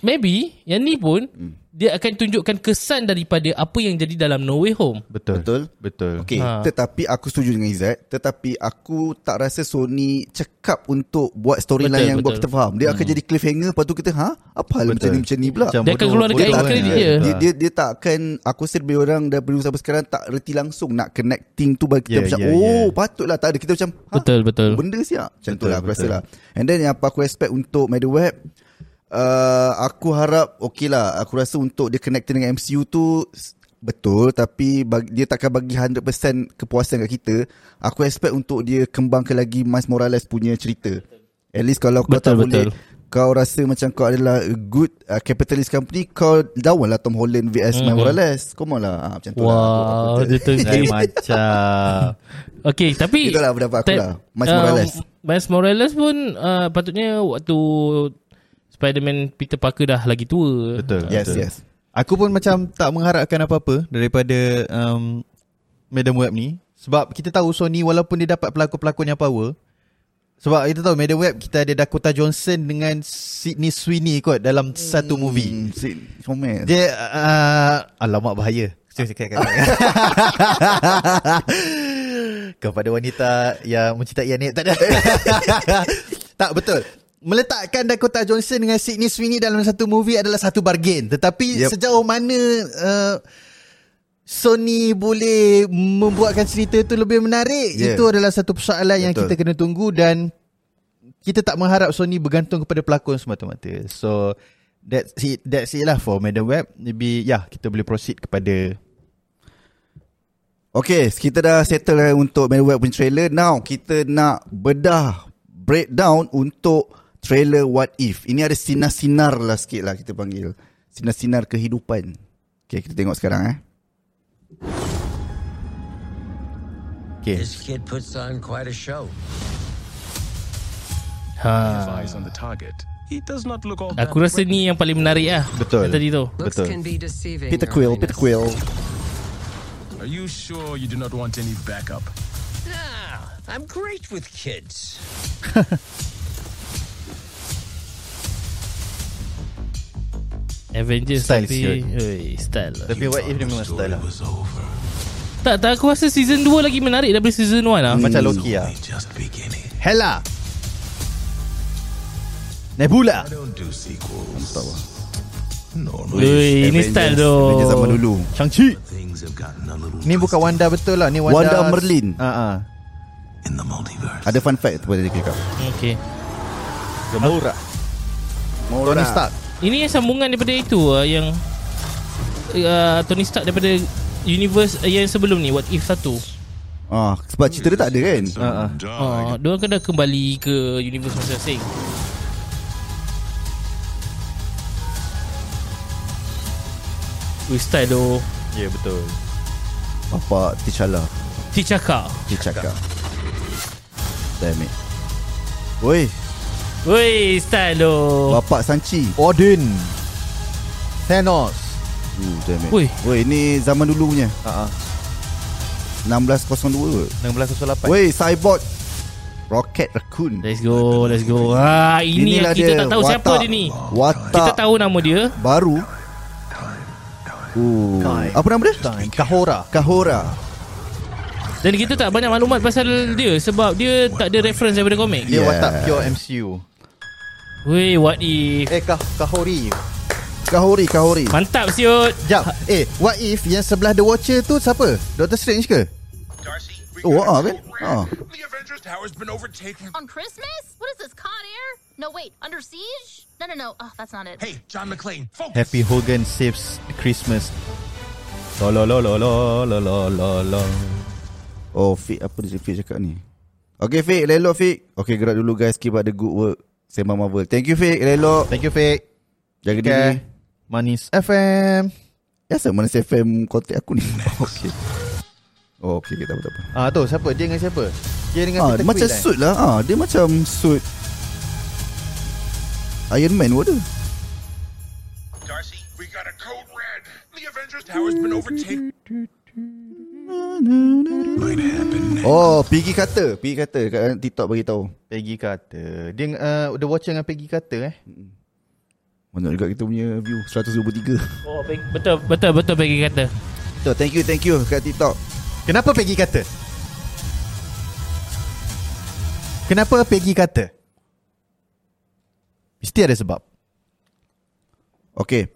Maybe yang ni pun dia akan tunjukkan kesan daripada apa yang jadi dalam No Way Home. Betul. Betul? Betul. Okay, Ha. tetapi aku setuju dengan Izzat Tetapi aku tak rasa Sony cekap untuk buat storyline Betul, yang buat kita faham Dia akan jadi cliffhanger Lepas tu kita, ha? Apa hal macam ni macam ni pula? Macam Dia akan keluar dekat kan? Ya, dia. betul. dia, dia, dia tak akan Aku rasa lebih orang Dah producer sampai sekarang Tak reti langsung Nak connecting tu Bagi kita Yeah, macam yeah, Oh yeah. patutlah Tak ada Kita macam ha? Betul, betul. Benda siap Macam tu Betul, lah aku rasa betul. lah And then yang apa aku expect Untuk Media Web uh, Aku harap Okay lah Aku rasa untuk dia connected dengan MCU tu Betul Tapi bagi, dia takkan bagi 100% kepuasan kat kita Aku expect untuk dia Kembangkan lagi Miles Morales punya cerita At least kalau kau Betul, tak betul. boleh Kau rasa macam kau adalah a Good uh, capitalist company Kau lawan lah Tom Holland vs Mhm. Morales Come on lah ha, Macam tu lah Wow, aku, aku, dia tu (laughs) Lain macam. Okay, tapi Itulah pendapat aku lah Miles um, Morales Miles Morales pun uh, patutnya waktu Spider-Man Peter Parker dah lagi tua. Betul. Yes betul. yes Aku pun macam tak mengharapkan apa-apa daripada um, Madam Web ni. Sebab kita tahu Sony walaupun dia dapat pelakon-pelakon yang power. Sebab kita tahu Madam Web kita ada Dakota Johnson dengan Sydney Sweeney kot dalam satu movie. hmm, Comment Dia uh, alamak bahaya. (laughs) Kepada wanita yang mencintai Anik tak ada. (laughs) tak betul. Meletakkan Dakota Johnson dengan Sydney Sweeney dalam satu movie adalah satu bargain. Tetapi Yep. sejauh mana uh, Sony boleh membuatkan cerita itu lebih menarik, Yeah. itu adalah satu persoalan yang Betul. kita kena tunggu dan kita tak mengharap Sony bergantung kepada pelakon semata-mata. So that's it that's it lah for Madam Web. Maybe ya yeah, kita boleh proceed kepada Okay, kita dah settle lah untuk Mad Web punya trailer. Now, kita nak bedah, breakdown untuk trailer What If. Ini ada sinar-sinar lah sikit lah kita panggil. Sinar-sinar kehidupan. Okay, kita tengok sekarang eh. okay. This kid puts on quite a show. Ha. eyes on the target. He does not look all Aku rasa ni yang paling menarik lah. Betul. Tadi tu. Betul. Peter Quill. Peter Quill. Are you sure you do not want any backup? Ah, I'm great with kids. (laughs) Avengers Style tapi. Oi, style lah. Tapi what if dia memang style lah. Tak, tak aku rasa season 2 lagi menarik daripada season 1 lah. Macam Loki lah. Hela. Nebula. Sequels. Normal. Oi, ini style tu. Avengers zaman dulu. Shang-Chi. Things have gotten a little Ni bukan Wanda betul lah. Ni Wanda. Wanda Merlin. Ah. in the multiverse. Ada fun fact tu pada dia cakap. Okay. Gamora. Tony Stark. Ini yang sambungan daripada itu uh, yang uh, Tony Stark daripada universe uh, yang sebelum ni What If 1. Ah, sebab cerita dia tak ada kan? Ah ah. Oh, dia dah kembali ke universe masing-masing. Ui style tu Ya yeah, betul. Bapak T'Challa. T'Chaka T'Chaka. Damn it. Oi, Ui style tu Bapak Sanchi. Odin. Thanos. Uh, damn it. Ui. Oi, ni zaman dulu punya. Ah ah. 1602. 1608. Woi, Cyborg. Rocket Raccoon. Let's go Let's go ah, Ini Inilah yang kita dia, tak tahu siapa watak. dia ni Watak Kita tahu nama dia baru. Uh, Kai. apa nama dia? Time. Kahora. Kahora. Dan kita tak banyak maklumat pasal dia Sebab dia tak ada reference daripada komik Dia Yeah. watak pure MCU. Weh what if Eh Kah Kahori. Kahori, Kahori. Mantap siut Jap. Eh, what if yang sebelah The Watcher tu siapa? Doctor Strange ke? Oh, ah kan? Ah. The Avengers Tower's been overtaken. On Christmas? What is this, Con Air? No, wait, Under Siege? No, no, no. Oh, that's not it. Hey, John McClane, focus. Happy Hogan saves Christmas. La la la la la la la la la. Oh, Fik apa dia Fik cakap ni? Okay, Fik, elok Fik. Okay, gerak dulu guys. Keep up the good work. Sembang Marvel. Thank you, Fik. Elok. Thank you, Fake. Jaga Okay. diri. Manis FM. Biasa mana CFM kontak aku ni. (laughs) okay. Oh, okay, okay, tak apa, tak apa. Ah tu siapa? Dia dengan siapa? Dia dengan Ah, Peter dia macam Quill, eh? suit lah. Ah, dia macam suit Iron Man pun ada. Darcy, we got a code red. The Avengers Tower's been overtaken. Oh, Piggy kata, Piggy kata kat TikTok bagi tahu. Peggy Carter. Dia uh, The Watcher dengan Peggy Carter eh. Banyak juga kita punya view 123 Oh, Peg- betul betul betul Peggy kata. So thank you thank you kat TikTok Kenapa Peggy kata? Kenapa Peggy kata? Mesti ada sebab. Okay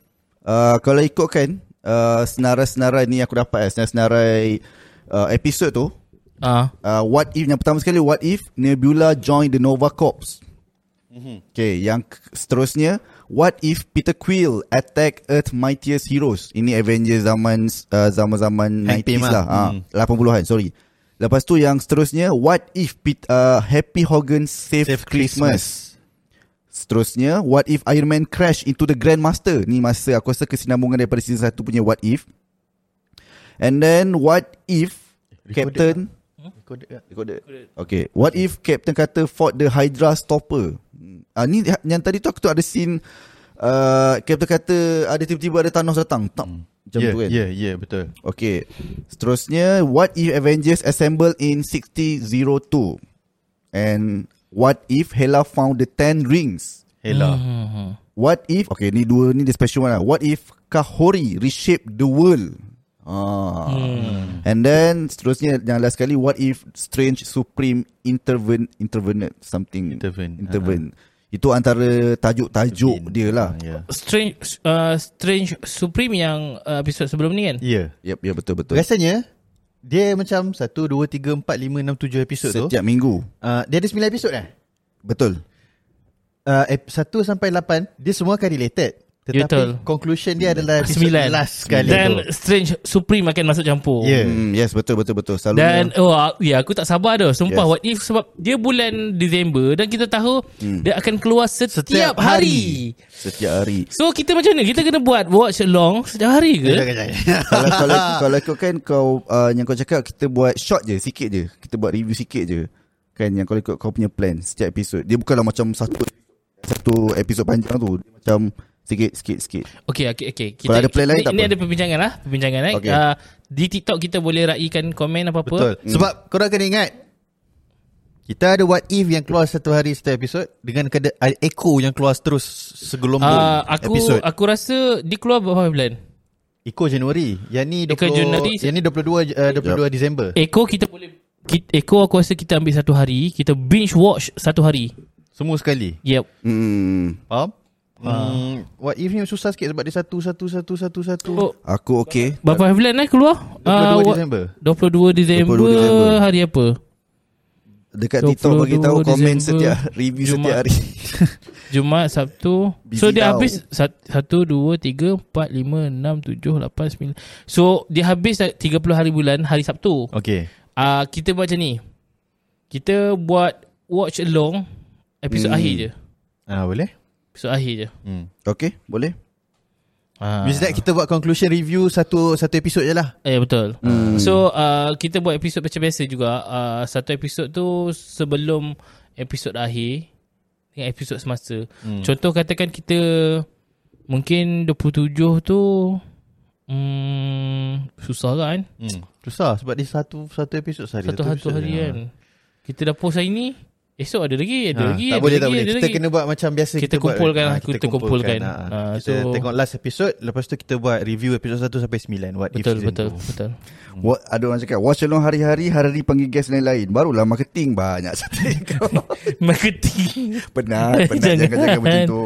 uh, Kalau ikutkan uh, Senarai-senarai ni aku dapat eh, Senarai-senarai uh, episod tu Ah. uh, What if Yang pertama sekali What if Nebula join the Nova Corps Mhm. Okay Yang seterusnya What if Peter Quill Attack Earth Mightiest Heroes Ini Avengers zaman uh, Zaman-zaman Hank 90s Pym lah lah. ah, 80-an sorry Lepas tu yang seterusnya What if Pete, uh, Happy Hogan Save, Save Christmas. Christmas. Seterusnya What if Iron Man crash into the Grandmaster Ni masa aku rasa kesinambungan daripada season 1 punya What if And then What if Recorded Captain Recorded tak? Recorded. Okay. What if Captain kata fought the Hydra Stopper? Ah ni yang tadi tu aku tu ada scene uh, Captain kata ada tiba-tiba ada Thanos datang. Tak. Macam Ya, tu kan. ya, ya, betul. Okay. Seterusnya what if Avengers assemble in 6002? And what if Hela found the 10 rings? Hela. What if Okay ni dua ni the special one lah What if Kahori reshape the world ah. Hmm. And then Seterusnya Yang last sekali What if Strange Supreme Intervene Intervene Something Intervene. Intervene Itu antara Tajuk-tajuk dia lah Ya. Strange uh, Strange Supreme yang uh, episod sebelum ni kan? Ya. Yep, ya betul betul. Rasanya dia macam 1 2 3 4 5 6 7 episod tu. Setiap minggu. Uh, dia ada 9 episod dah. Betul. Uh, ep- 1 sampai 8 dia semua akan related. Tetapi Betul. conclusion dia adalah episod Sembilan last sekali Dan tu. Strange Supreme akan masuk campur Ya. Hmm, yes betul betul betul. Selalunya Dan oh ah, ya aku tak sabar dah Sumpah Yes. what if sebab dia bulan Disember dan kita tahu dia akan keluar setiap, Setiap hari. setiap hari. So kita macam mana? Kita kena buat watch along setiap hari ke? (laughs) Kalau kalau (laughs) kalau kau kan kau uh, yang kau cakap kita buat short je sikit je. Kita buat review sikit je. Kan yang kalau ikut kau punya plan setiap episod. Dia bukanlah macam satu satu episod panjang tu. Dia macam sikit sikit sikit. Okey okey okey. Kalau ada plan lain ini, tak ini apa. ada perbincangan lah, perbincangan eh. Okey. Uh, di TikTok kita boleh raikan komen apa-apa. Betul. Sebab korang kena ingat kita ada what if yang keluar satu hari setiap episod dengan ada echo yang keluar terus segelombang Uh, aku episod. aku rasa dia keluar berapa bulan? Echo Januari. Yang ni 20 Echo Januari. Yang ni 22 uh, 22 Disember. Echo kita boleh kita, Echo aku rasa kita ambil satu hari, kita binge watch satu hari. Semua sekali. Yep. Hmm. Faham? Hmm, what if ni susah sikit sebab dia satu satu satu satu satu. Oh, Aku okey. berapa bulan eh keluar? 22 Ah, wa- Disember. 22 Disember, 22 Disember. hari apa? Dekat TikTok bagi tahu 22 komen setiap review setiap Jumaat. hari. (laughs) Jumaat, Sabtu. Busy so dia tau. habis 1 2 3 4 5 6 7 8 9. So dia habis 30 hari bulan hari Sabtu. Okay. Ah uh, kita buat macam ni. Kita buat watch along episod Hmm. akhir je. Ah boleh? Episod akhir je. Hmm. Okey, boleh? Ah. Means that kita buat conclusion review satu satu episod je lah. Eh betul. Hmm. So uh, kita buat episod macam biasa juga. Uh, satu episod tu sebelum episod akhir dengan episod semasa. Hmm. Contoh katakan kita mungkin 27 tu hmm, susah kan? Hmm. Susah sebab dia satu satu episod sehari. Satu satu hari kan. Kita dah post hari ni, esok ada lagi, ada Ha, lagi, tak ada boleh lagi, tak boleh. Kita lagi. kena buat macam biasa Kita kita, kumpulkan buat. Ah, kita kumpulkan. Ah, Ah, kita so- tengok last episod, lepas tu kita buat review episod 1 sampai 9 what if Betul season betul two. betul. What, ada orang cakap Watch along hari-hari Hari-hari panggil guest lain-lain Barulah marketing Banyak (laughs) cerita kau (laughs) Marketing. Penat Penat Jangan. Jangan-jangan macam tu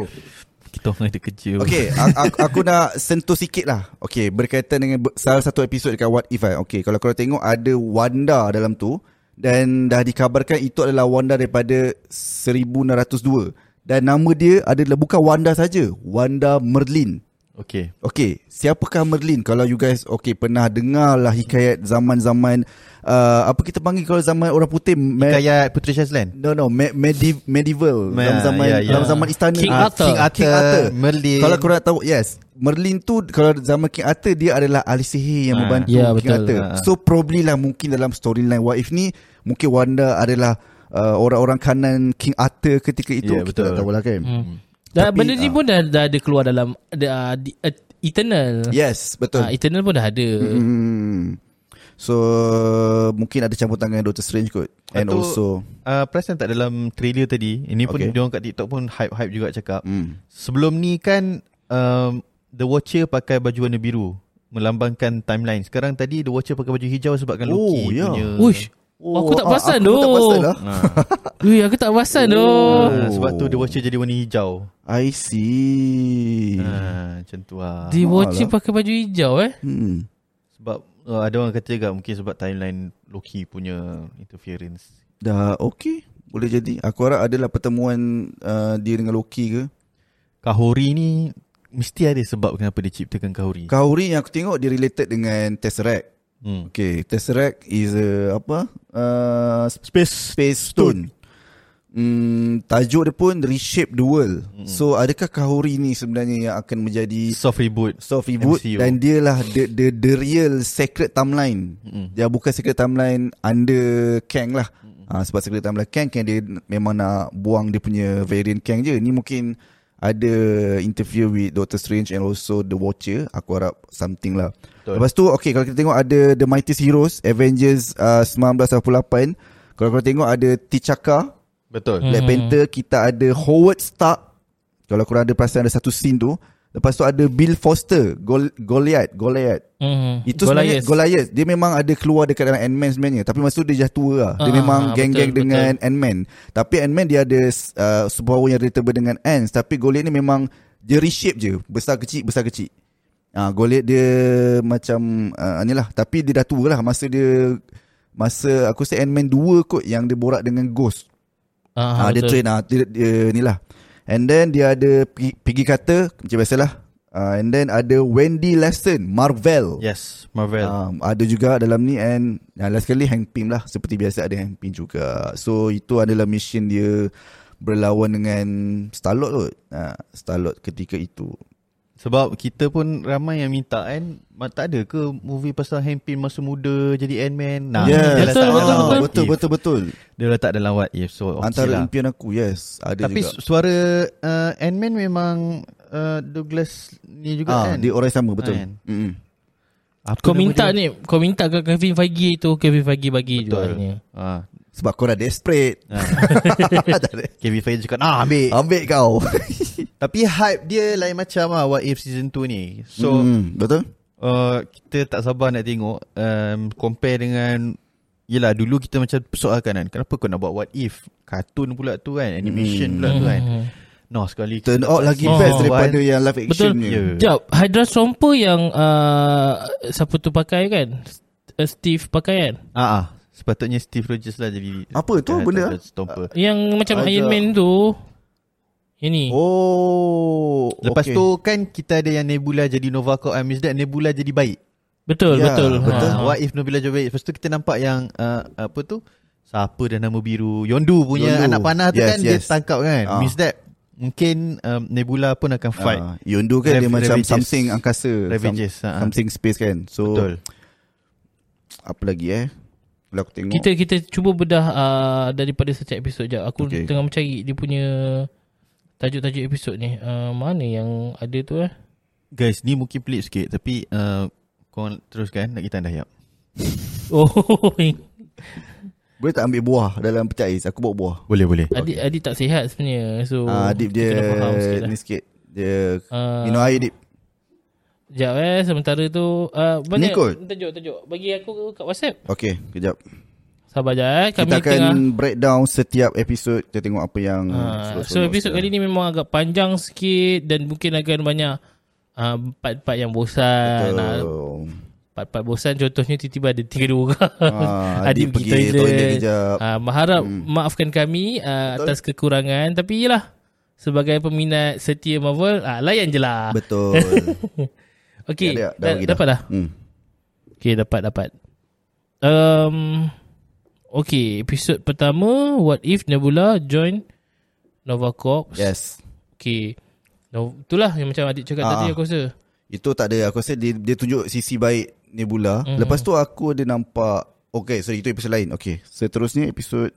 Kita orang ada kerja. Okay aku, aku, nak sentuh sikit lah Okay Berkaitan dengan Salah satu episod Dekat What If eh. Okay Kalau korang tengok Ada Wanda dalam tu Dan dah dikabarkan Itu adalah Wanda daripada 1602 Dan nama dia adalah Bukan Wanda saja Wanda Merlin Okay. Okay, siapakah Merlin? Kalau you guys okay pernah dengar lah hikayat zaman-zaman uh, apa kita panggil kalau zaman orang putih me- Hikayat Puteri Shazlan. No no me- medi- medieval Me- zaman-zaman ya, ya. zaman-zaman istana King Arthur. King Arthur, King Arthur. Merlin. Kalau korang tahu yes Merlin tu kalau zaman King Arthur dia adalah ahli sihir yang Ah, membantu ya, King betul. Arthur. Ah. So probably lah mungkin dalam storyline What If ni mungkin Wanda adalah uh, orang-orang kanan King Arthur ketika itu Ya, kita betul. tak tahulah kan. Hmm. Dan Tapi, benda ni ah. pun dah, dah ada keluar dalam uh, di, uh, Eternal. Yes, betul. Ah, Eternal pun dah ada. Hmm. So mungkin ada campur tangan Doctor Strange kot. And Atau- also Uh, perasan tak dalam trailer tadi Ini pun Okay. okay. dia orang kat TikTok pun hype-hype juga cakap hmm, Sebelum ni kan um, The Watcher pakai baju warna biru Melambangkan timeline Sekarang tadi The Watcher pakai baju hijau Sebabkan Oh, Loki ya. punya Uish. Aku tak ah, perasan aku tu. tak perasan lah. ha. (laughs) Ui, aku tak perasan tu. Ha, Sebab tu The Watcher jadi warna hijau I see. ha, Macam tu lah Di watching Alah. pakai baju hijau eh. Hmm. Sebab uh, ada orang kata juga Mungkin sebab timeline Loki punya interference Dah okey. Boleh jadi. Aku harap adalah pertemuan uh, dia dengan Loki ke. Kahori ni Mesti ada sebab kenapa dia ciptakan Kahori Kauri yang aku tengok dia related dengan Tesseract. Hmm. Okay, Tesseract is a apa? Uh, Space Space Stone. Hmm, tajuk dia pun Reshape the World. Hmm. So adakah Kahuri ni sebenarnya yang akan menjadi Soft reboot soft reboot MCU. dan dia lah the, the the real sacred timeline. Mm-mm. Dia bukan sacred timeline under Kang lah. Ha, sebab sacred timeline Kang kan dia memang nak buang dia punya variant Kang je. Ni mungkin ada interview with Doctor Strange and also The Watcher. Aku harap something lah. Betul. Lepas tu okay kalau kita tengok ada The Mightiest Heroes Avengers uh, 1988. Kalau kau tengok ada T'Chaka Betul Black Panther kita ada Howard Stark kalau korang ada perasan ada satu scene tu lepas tu ada Bill Foster Gol- Goliath Goliath. Hmm. itu sebenarnya Goliath. Dia memang ada keluar dekat dalam Ant-Man sebenarnya. Tapi masa tu dia dah tua lah. Dia Ah, memang betul, geng-geng betul. dengan Ant-Man. Tapi Ant-Man dia ada uh, superpower yang relatable dengan Ants. Tapi Goliath ni memang dia reshape je. Besar kecil besar kecil. Ah, Goliath dia macam uh, ni lah. Tapi dia dah tua lah. Masa dia masa aku rasa Ant-Man 2 kot yang dia borak dengan Ghost. Ah, Ah, dia betul. train ah dia, dia ni lah. And then dia ada Piggy, Piggy Carter macam biasalah. Uh, and then ada Wendy Lesson Marvel. Yes Marvel Um, ada juga dalam ni and yang last sekali Hank Pym lah seperti biasa ada Hank Pym juga. So itu adalah mission dia berlawan dengan Star-Lord kot. Uh, Star-Lord ketika itu. Sebab kita pun ramai yang minta kan Tak ada ke movie pasal Hank Pym masa muda jadi Ant-Man Nah yes. dia letak betul, dalam betul, betul, betul, betul. Dia letak dalam what if So okay Antara lah. impian aku, yes. Ada Tapi juga. suara uh, Ant-Man memang uh, Douglas ni juga Ah, kan dia orang sama, betul. Kan? Apa Kau minta dia? ni, kau minta ke Kevin Feige tu, Kevin Feige bagi Betul juga. ah. Sebab kau dah desperate. Ah. (laughs) Ada. Kevin Feige cakap Nah ambil Ambil kau. (laughs) Tapi hype dia lain macam lah What If Season 2 ni So Hmm, betul? uh, Kita tak sabar nak tengok um, Compare dengan Yelah dulu kita macam persoalkan kan Kenapa kau nak buat What If Kartun pula tu kan Animation Hmm. pula tu kan Hmm. No sekali Turn out lagi Oh, best season daripada one. yang live Betul. action ni. Sekejap, Hydra Stomper yang uh, siapa tu pakai kan? Uh, Steve pakai kan? Ah, ah. Sepatutnya Steve Rogers lah jadi Apa tu kan, benda? Stomper. Yang macam Hydra. Iron Man tu. Yang ni. Oh. Lepas okay. tu kan kita ada yang Nebula jadi Nova Corps and Miss That Nebula jadi baik. Betul, Ya, betul. betul. Ha. Ha, what if Nebula jadi baik? Lepas tu kita nampak yang uh, apa tu? Siapa dah nama biru? Yondu punya Yondu. anak panah tu Yes, kan dia yes. tangkap kan. Ah. Miss That mungkin um, Nebula pun akan fight. Ah, Yondu kan dia Rav- macam Ravages. something angkasa. Ravages, Some- ah, ah. something space kan. So Betul. apa lagi eh? Kalau aku tengok. Kita kita cuba bedah uh, daripada setiap episod je. Aku Okay. tengah mencari dia punya tajuk-tajuk episod ni. Uh, mana yang ada tu eh? Guys, ni mungkin pelik sikit tapi uh, kau teruskan nak kita dah yap. (laughs) Oh, (laughs) Boleh tak ambil buah dalam pecah ais? Aku bawa buah. Boleh boleh. adik adik tak sihat sebenarnya. So Ah, Adib dia kita kena faham sikit lah. ni sikit. Dia Ah, minum air Dip. Sekejap eh Sementara tu uh, Mana Ni kot. Tajuk-tajuk Bagi aku kat WhatsApp Okay, kejap. Sabar je eh Kami Kita akan tengah breakdown setiap episod. Kita tengok apa yang uh, So episod kali ni memang agak panjang sikit Dan mungkin akan banyak uh, Part-part yang bosan uh, Betul. Part-part bosan Contohnya tiba-tiba ada tiga dua orang Ah, (laughs) Adik Adib pergi toilet kejap. uh, Mengharap Hmm. Maafkan kami uh, Betul. Atas kekurangan Tapi yelah Sebagai peminat setia Marvel uh, Layan je lah Betul. (laughs) Okay Dah- dah- dah dah, bagi dah. Dapat dah hmm. Okay dapat dapat um, Okay episod pertama What if Nebula join Nova Corps Yes. Okay no, Itulah yang macam adik cakap Ah. tadi aku rasa Itu tak ada Aku rasa dia, dia tunjuk sisi baik Nebula Mhm. Lepas tu aku ada nampak Okay so itu episod lain Okay Seterusnya episod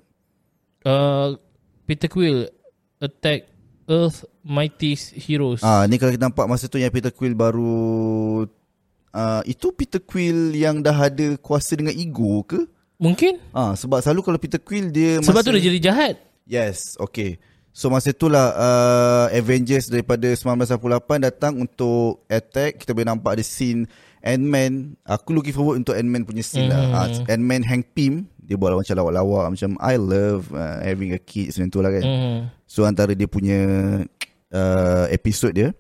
uh, Peter Quill Attack Earth Mightiest Heroes Ah ni kalau kita nampak masa tu yang Peter Quill baru uh, itu Peter Quill yang dah ada kuasa dengan ego ke? Mungkin Ah, sebab selalu kalau Peter Quill dia Sebab masa, tu dia jadi jahat Yes, okay. So masa itulah uh, Avengers daripada 1988 datang untuk attack. Kita boleh nampak ada scene Ant-Man. Aku looking forward untuk Ant-Man punya scene lah. Uh, Ant-Man Hank Pym. Dia buat macam lawak-lawak. Macam I love uh, having a kid. Macam tu lah kan. Mhm. So antara dia punya uh, episode dia.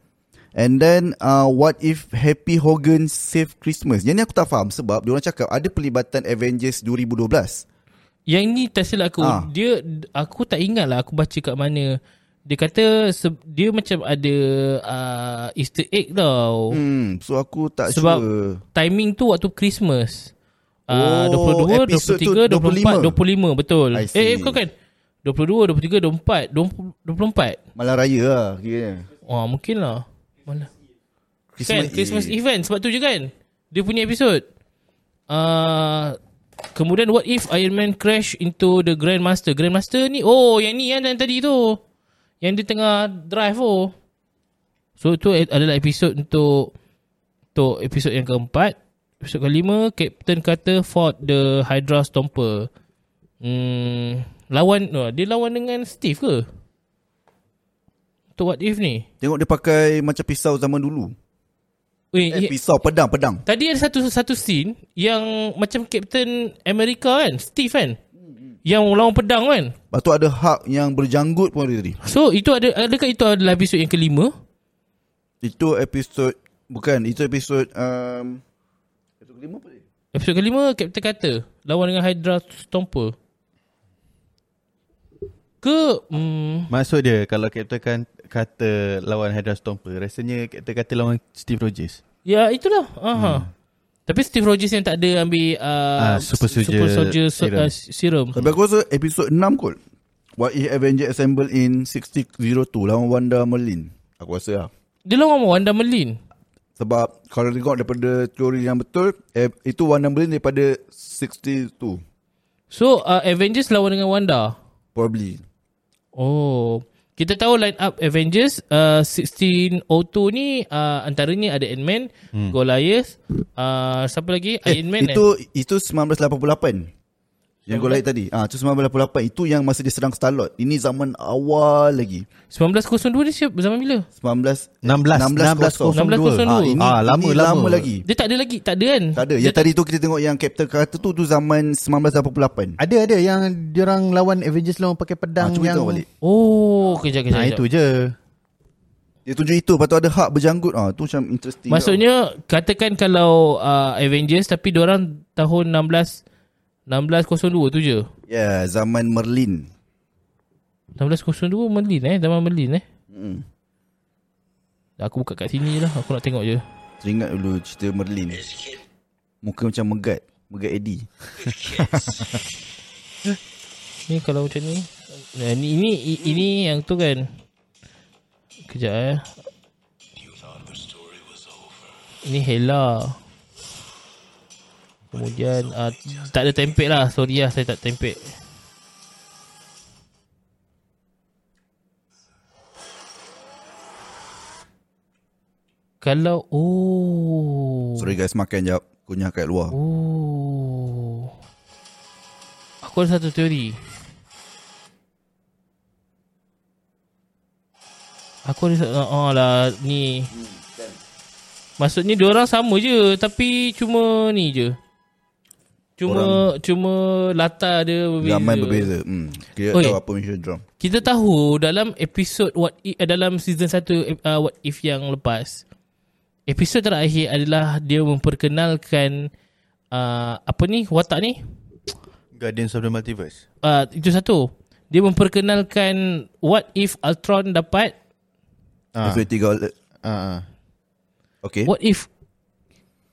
And then uh, what if Happy Hogan save Christmas? Yang ni aku tak faham sebab dia orang cakap ada pelibatan Avengers 2012. Yang ni tak silap aku Ah. Dia Aku tak ingat lah Aku baca kat mana Dia kata se- Dia macam ada uh, Easter egg tau Hmm, so aku tak Sebab sure. timing tu waktu Christmas. Ah, Oh, 22, episode tu 23, 24, 25 betul. I see. Eh, eh bukan kan? 22, 23, 24, 20, 24. Malam raya lah. Wah, mungkin lah. Malah. Christmas kan, Christmas Eve. event sebab tu je kan. Dia punya episode. Uh, kemudian what if Iron Man crash into the Grandmaster? Grandmaster ni, oh yang ni yang yang tadi tu. Yang dia tengah drive oh. So itu adalah episod untuk untuk episod yang keempat. Episod kelima, Captain Carter fought the Hydra Stomper. Hmm, lawan, oh, dia lawan dengan Steve ke? Untuk what if ni? Tengok dia pakai macam pisau zaman dulu. Weh, Eh, eh, pisau, pedang, pedang. Tadi ada satu satu scene yang macam Captain America kan, Steve kan. Yang lawan pedang kan. Lepas tu ada Hulk yang berjanggut pun ada tadi. So itu ada adakah itu adalah episod yang kelima? Itu episod, bukan, itu episod, um, episod kelima apa dia? Episod kelima Captain Carter lawan dengan Hydra Stomper. Ke hmm, Maksud dia kalau Captain kan kata lawan Hydra Stomper, rasanya Captain kata lawan Steve Rogers. ya itulah. Aha. Tapi Steve Rogers yang tak ada ambil uh, Ah, Super Soldier Super Soldier serum. serum. Uh, serum. Tapi aku rasa episod 6 kot. What if Avenger Assemble in 6002 lawan Wanda Merlin. Aku rasa lah. Dia lawan Wanda Merlin. Sebab kalau tengok daripada teori yang betul, eh, itu Wanda Merlin daripada 62. So uh, Avengers lawan dengan Wanda. Probably. Oh, kita tahu line up Avengers uh, 1602 ni uh, antaranya ada Ant-Man, hmm. Goliath, uh, siapa lagi? Eh, Iron Man. itu itu 1988. Yang kau lihat tadi. Ah, itu 1988. Itu yang masa dia serang Star-Lord. Ini zaman awal lagi. 1902 ni siapa zaman bila? 19 16 1602. Ah, ini, Ah, lama, ini lama. lama lagi. Dia tak ada lagi, tak ada kan? Tak ada. Dia Yang tadi tu kita tengok yang Captain Carter tu tu zaman 1988. Ada ada yang diorang lawan Avengers lawan pakai pedang Ah, cuba yang tengok balik. Oh, kejap kejap. Nah kejap. itu je. Dia tunjuk itu Lepas tu ada Hulk berjanggut ah, Tu macam interesting Maksudnya katakan kalau uh, Avengers tapi orang tahun 16 1602 tu je. Ya yeah, Zaman Merlin 1602 Merlin eh, zaman Merlin eh. hmm. Aku buka kat sini lah, aku nak tengok je. Teringat dulu cerita Merlin Muka macam Megat Megat Eddie (laughs) Ni kalau macam ni. Nah, ni ini i- ini yang tu kan. Kejap eh. Ini Hela. Kemudian uh, tak ada template lah. Sorry lah saya tak template. Kalau oh. Sorry guys makan jap Kunyah kat luar Oh. Aku ada satu teori. Aku ada satu, oh lah ni. Maksudnya dia orang sama je tapi cuma ni je. Cuma cuma latar dia berbeza. Zaman berbeza hmm. Kita Oi. tahu apa mission drum Kita tahu dalam episod what if, uh, dalam season 1 uh, what if yang lepas. Episod terakhir adalah dia memperkenalkan uh, apa ni watak ni? Guardians of the Multiverse. uh, itu satu. Dia memperkenalkan what if Ultron dapat, Ah. Episode 3 Ah. ah. Okay what if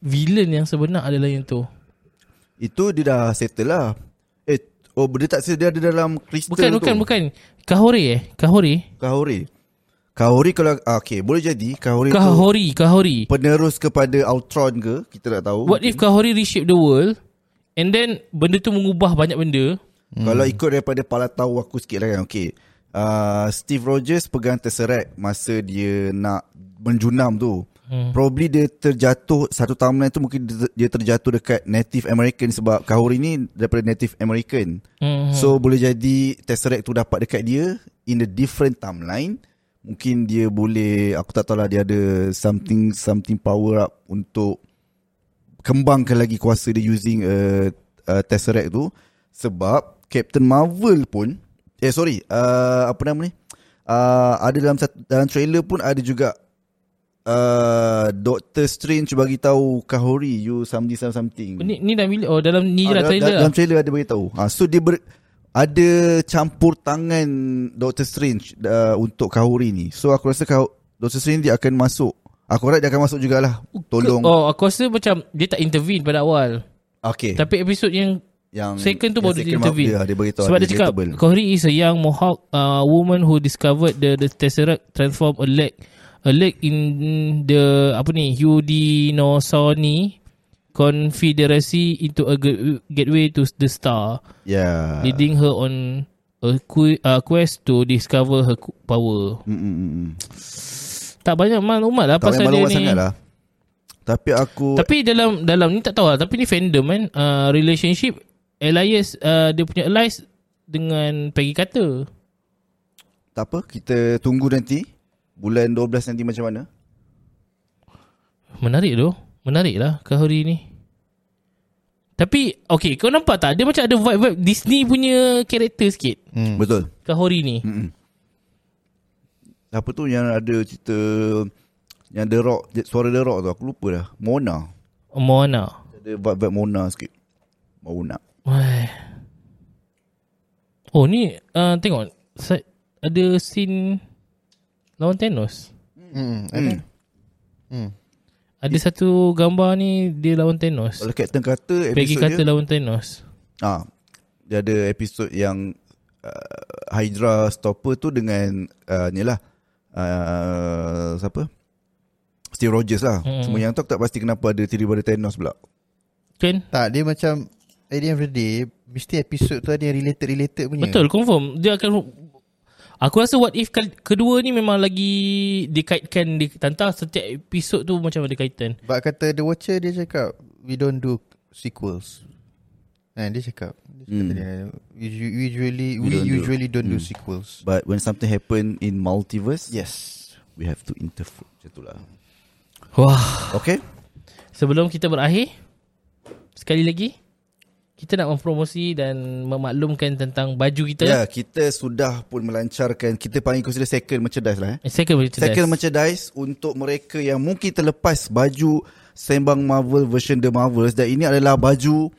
villain yang sebenar adalah yang tu. Itu dia dah settle lah Eh Oh dia tak settle Dia ada dalam kristal Bukan tu bukan bukan. Kahori eh? Kahori? Kahori Kahori kalau ah, Okay boleh jadi Kahori tu Kahori, Kahori. Penerus kepada Ultron ke Kita tak tahu What if Kahori reshape the world and then benda tu mengubah banyak benda? Hmm. Kalau ikut daripada pala tahu aku sikit lah kan Okay uh, Steve Rogers pegang Tesseract Masa dia nak menjunam tu hmm. probably dia terjatuh satu timeline tu mungkin dia, terjatuh dekat Native American sebab Kahuri ni daripada Native American. Hmm. So boleh jadi Tesseract tu dapat dekat dia in a different timeline. Mungkin dia boleh aku tak tahu lah dia ada something something power up untuk kembangkan lagi kuasa dia using a, a Tesseract tu sebab Captain Marvel pun eh sorry uh, apa nama ni uh, ada dalam satu, dalam trailer pun ada juga uh, Doctor Strange bagi tahu Kahori you something something. Ni ni dah bila oh dalam ni je lah Ah, trailer. Dalam, dalam trailer ada bagi tahu. Ha, so dia ber, ada campur tangan Doctor Strange uh, untuk Kahori ni. So aku rasa kau Doctor Strange dia akan masuk. Aku harap dia akan masuk jugalah. Tolong. Oh, aku rasa macam dia tak intervene pada awal. Okay. Tapi episod yang yang second tu yang baru dia intervene. Dia, dia beritahu Sebab ada dia cakap. Kohri is a young Mohawk uh, woman who discovered the the Tesseract transform a leg a leg in the apa ni Udinosaunee Confederacy into a gateway to the star, Yeah. leading her on a uh, quest to discover her power. Mm, mm, mm, mm. Tak banyak maklumat lah Tak pasal dia ni. lah. Tapi aku Tapi dalam dalam ni tak tahu lah Tapi ni fandom kan uh, Relationship Elias uh, Dia punya Elias Dengan Peggy Carter tak apa, kita tunggu nanti bulan 12 nanti macam mana. Menarik tu Menarik lah Kahuri ni Tapi Okay kau nampak tak Dia macam ada vibe-vibe Disney punya Karakter sikit Hmm. Betul. Kahuri ni Mm-mm. Apa tu yang ada cerita yang The Rock, suara The Rock tu aku lupa dah. Mona. Moana Ada vibe-vibe Mona sikit. Mona. Wah. Oh ni uh, Tengok Ada scene Lawan Thanos Hmm, ada. Hmm. Ada satu gambar ni Dia lawan Thanos Kalau Captain Carter Peggy episod Carter dia, lawan Thanos ah, dia ada episod yang uh, Hydra Stopper tu dengan uh, ni lah uh, siapa? Steve Rogers lah. Mm. Semua yang tu aku tak pasti kenapa ada tiba-tiba ada Thanos pula. Kan Tak, dia macam at the end of the day, mesti episod tu ada yang related-related punya. Betul confirm Dia akan Aku rasa what if kedua ni memang lagi dikaitkan di tantang setiap episod tu macam ada kaitan. Sebab kata The Watcher dia cakap, we don't do sequels. Kan dia cakap, dia cakap Hmm. tadi, usu- usually We we, don't do. usually don't do Hmm. sequels. But when something happen in multiverse, Yes. we have to interfere. Macam tu lah. Wah. Okay? Sebelum kita berakhir sekali lagi kita nak mempromosi dan memaklumkan tentang baju kita. Ya, yeah, kita sudah pun melancarkan, kita panggil consider second merchandise lah eh. Eh, Second merchandise. Second merchandise untuk mereka yang mungkin terlepas baju Sembang Marvel version The Marvels dan ini adalah baju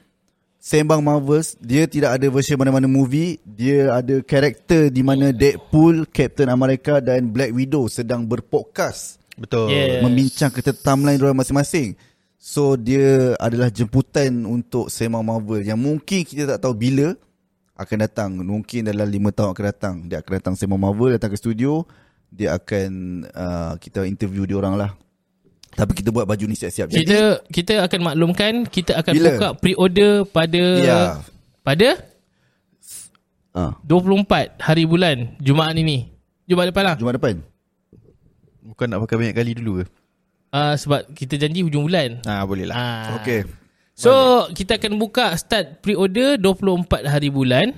Sembang Marvels dia tidak ada version mana-mana movie dia ada karakter di mana Deadpool, Captain America dan Black Widow sedang berpodcast Betul. Yeah. membincang kita timeline diorang masing-masing so dia adalah jemputan untuk Sembang Marvel yang mungkin kita tak tahu bila akan datang mungkin dalam 5 tahun akan datang dia akan datang Sembang Marvel datang ke studio dia akan uh, kita interview dia orang lah tapi kita buat baju ni siap-siap Kita kita akan maklumkan kita akan Bila? buka pre-order pada Ya. pada Ah, 24 hari bulan Jumaat ini. Jumaat depan lah. Jumaat depan Bukan nak pakai banyak kali dulu ke? Uh, sebab kita janji hujung bulan. Ah, boleh lah. Ah. Okay So kita akan buka start pre-order 24 hari bulan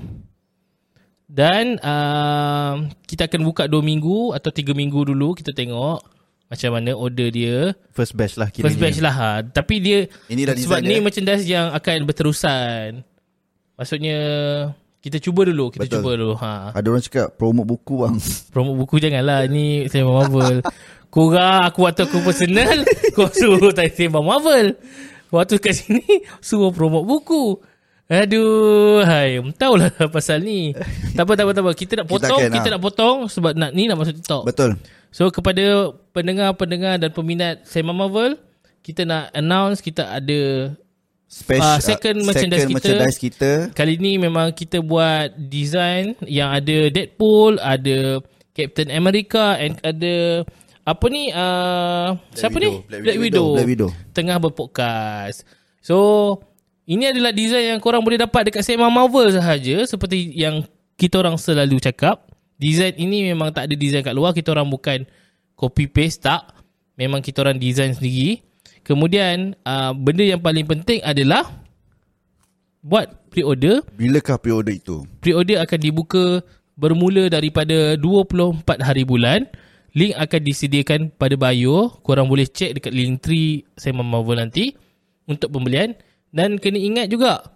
dan uh, kita akan buka 2 minggu atau 3 minggu dulu kita tengok macam mana order dia. First batch lah kira First batch lah ha. Tapi dia Ini dah sebab ni dia. merchandise yang akan berterusan. Maksudnya kita cuba dulu, kita Betul. cuba dulu ha. Ada orang cakap promote buku bang Promote buku janganlah Ni Sembang Marvel (laughs) Korang aku waktu aku personal. (laughs) Kau suruh tak Sembang Marvel. Waktu kat sini Suruh promote buku. Aduh Hai Tahu lah (laughs) pasal ni. Tak apa tak apa tak apa. Kita nak Kita potong akan, Kita, ah. nak potong Sebab nak ni nak masuk TikTok. Betul. So kepada Pendengar-pendengar Dan peminat Sembang Marvel Kita nak announce Kita ada Special, Ah, second merchandise second kita. merchandise kita. Kali ni memang kita buat design yang ada Deadpool, ada Captain America and ada apa ni uh, siapa Widow. ni? Black Widow. Black Widow. Tengah berpodcast. So ini adalah design yang korang boleh dapat dekat Sembang Marvel sahaja seperti yang kita orang selalu cakap. Design ini memang tak ada design kat luar, kita orang bukan copy paste tak. memang kita orang design sendiri. Kemudian uh, benda yang paling penting adalah buat pre-order. Bilakah pre-order itu? Pre-order akan dibuka bermula daripada 24 hari bulan. Link akan disediakan pada bio. Korang boleh check dekat link 3 Sembang Marvel nanti untuk pembelian. Dan kena ingat juga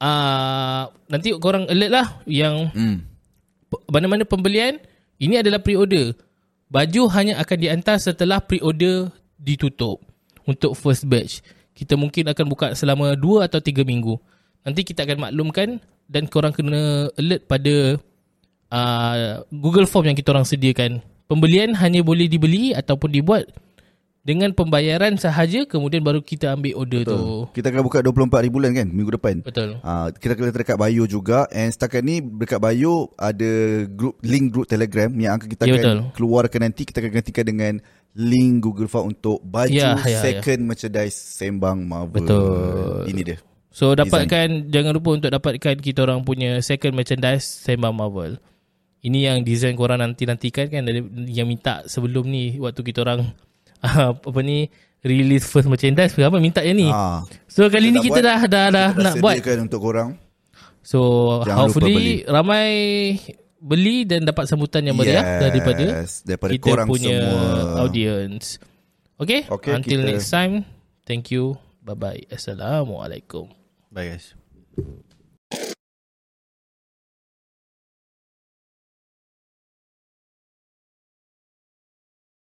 uh, nanti korang alert lah yang Hmm. mana-mana pembelian ini adalah pre-order. Baju hanya akan dihantar setelah pre-order ditutup untuk first batch. Kita mungkin akan buka selama 2 atau 3 minggu. Nanti kita akan maklumkan dan korang kena alert pada uh, Google Form yang kita orang sediakan. Pembelian hanya boleh dibeli ataupun dibuat dengan pembayaran sahaja kemudian baru kita ambil order tu. Kita akan buka 24 hari bulan kan minggu depan. Betul. Uh, kita akan letak dekat bio juga and setakat ni dekat bio ada group link group Telegram yang akan kita Ya, akan betul. keluarkan nanti kita akan gantikan dengan link Google Form untuk baju Ya, ya, second merchandise Sembang Marvel. Betul. Ini dia. So dapatkan jangan lupa untuk dapatkan kita orang punya second merchandise Sembang Marvel. Ini yang design korang nanti-nantikan kan dari- yang minta sebelum ni waktu kita orang ah, (laughs) apa ni release first merchandise apa minta yang ni. Ah. So kali ni dah kita buat, dah dah dah kita nak buat. untuk korang. So Jangan hopefully ramai beli dan dapat sambutan yang meriah Yes, daripada daripada kita korang punya semua. audience. Okay? Okay, Until kita- next time. Thank you. Bye bye. Assalamualaikum. Bye guys.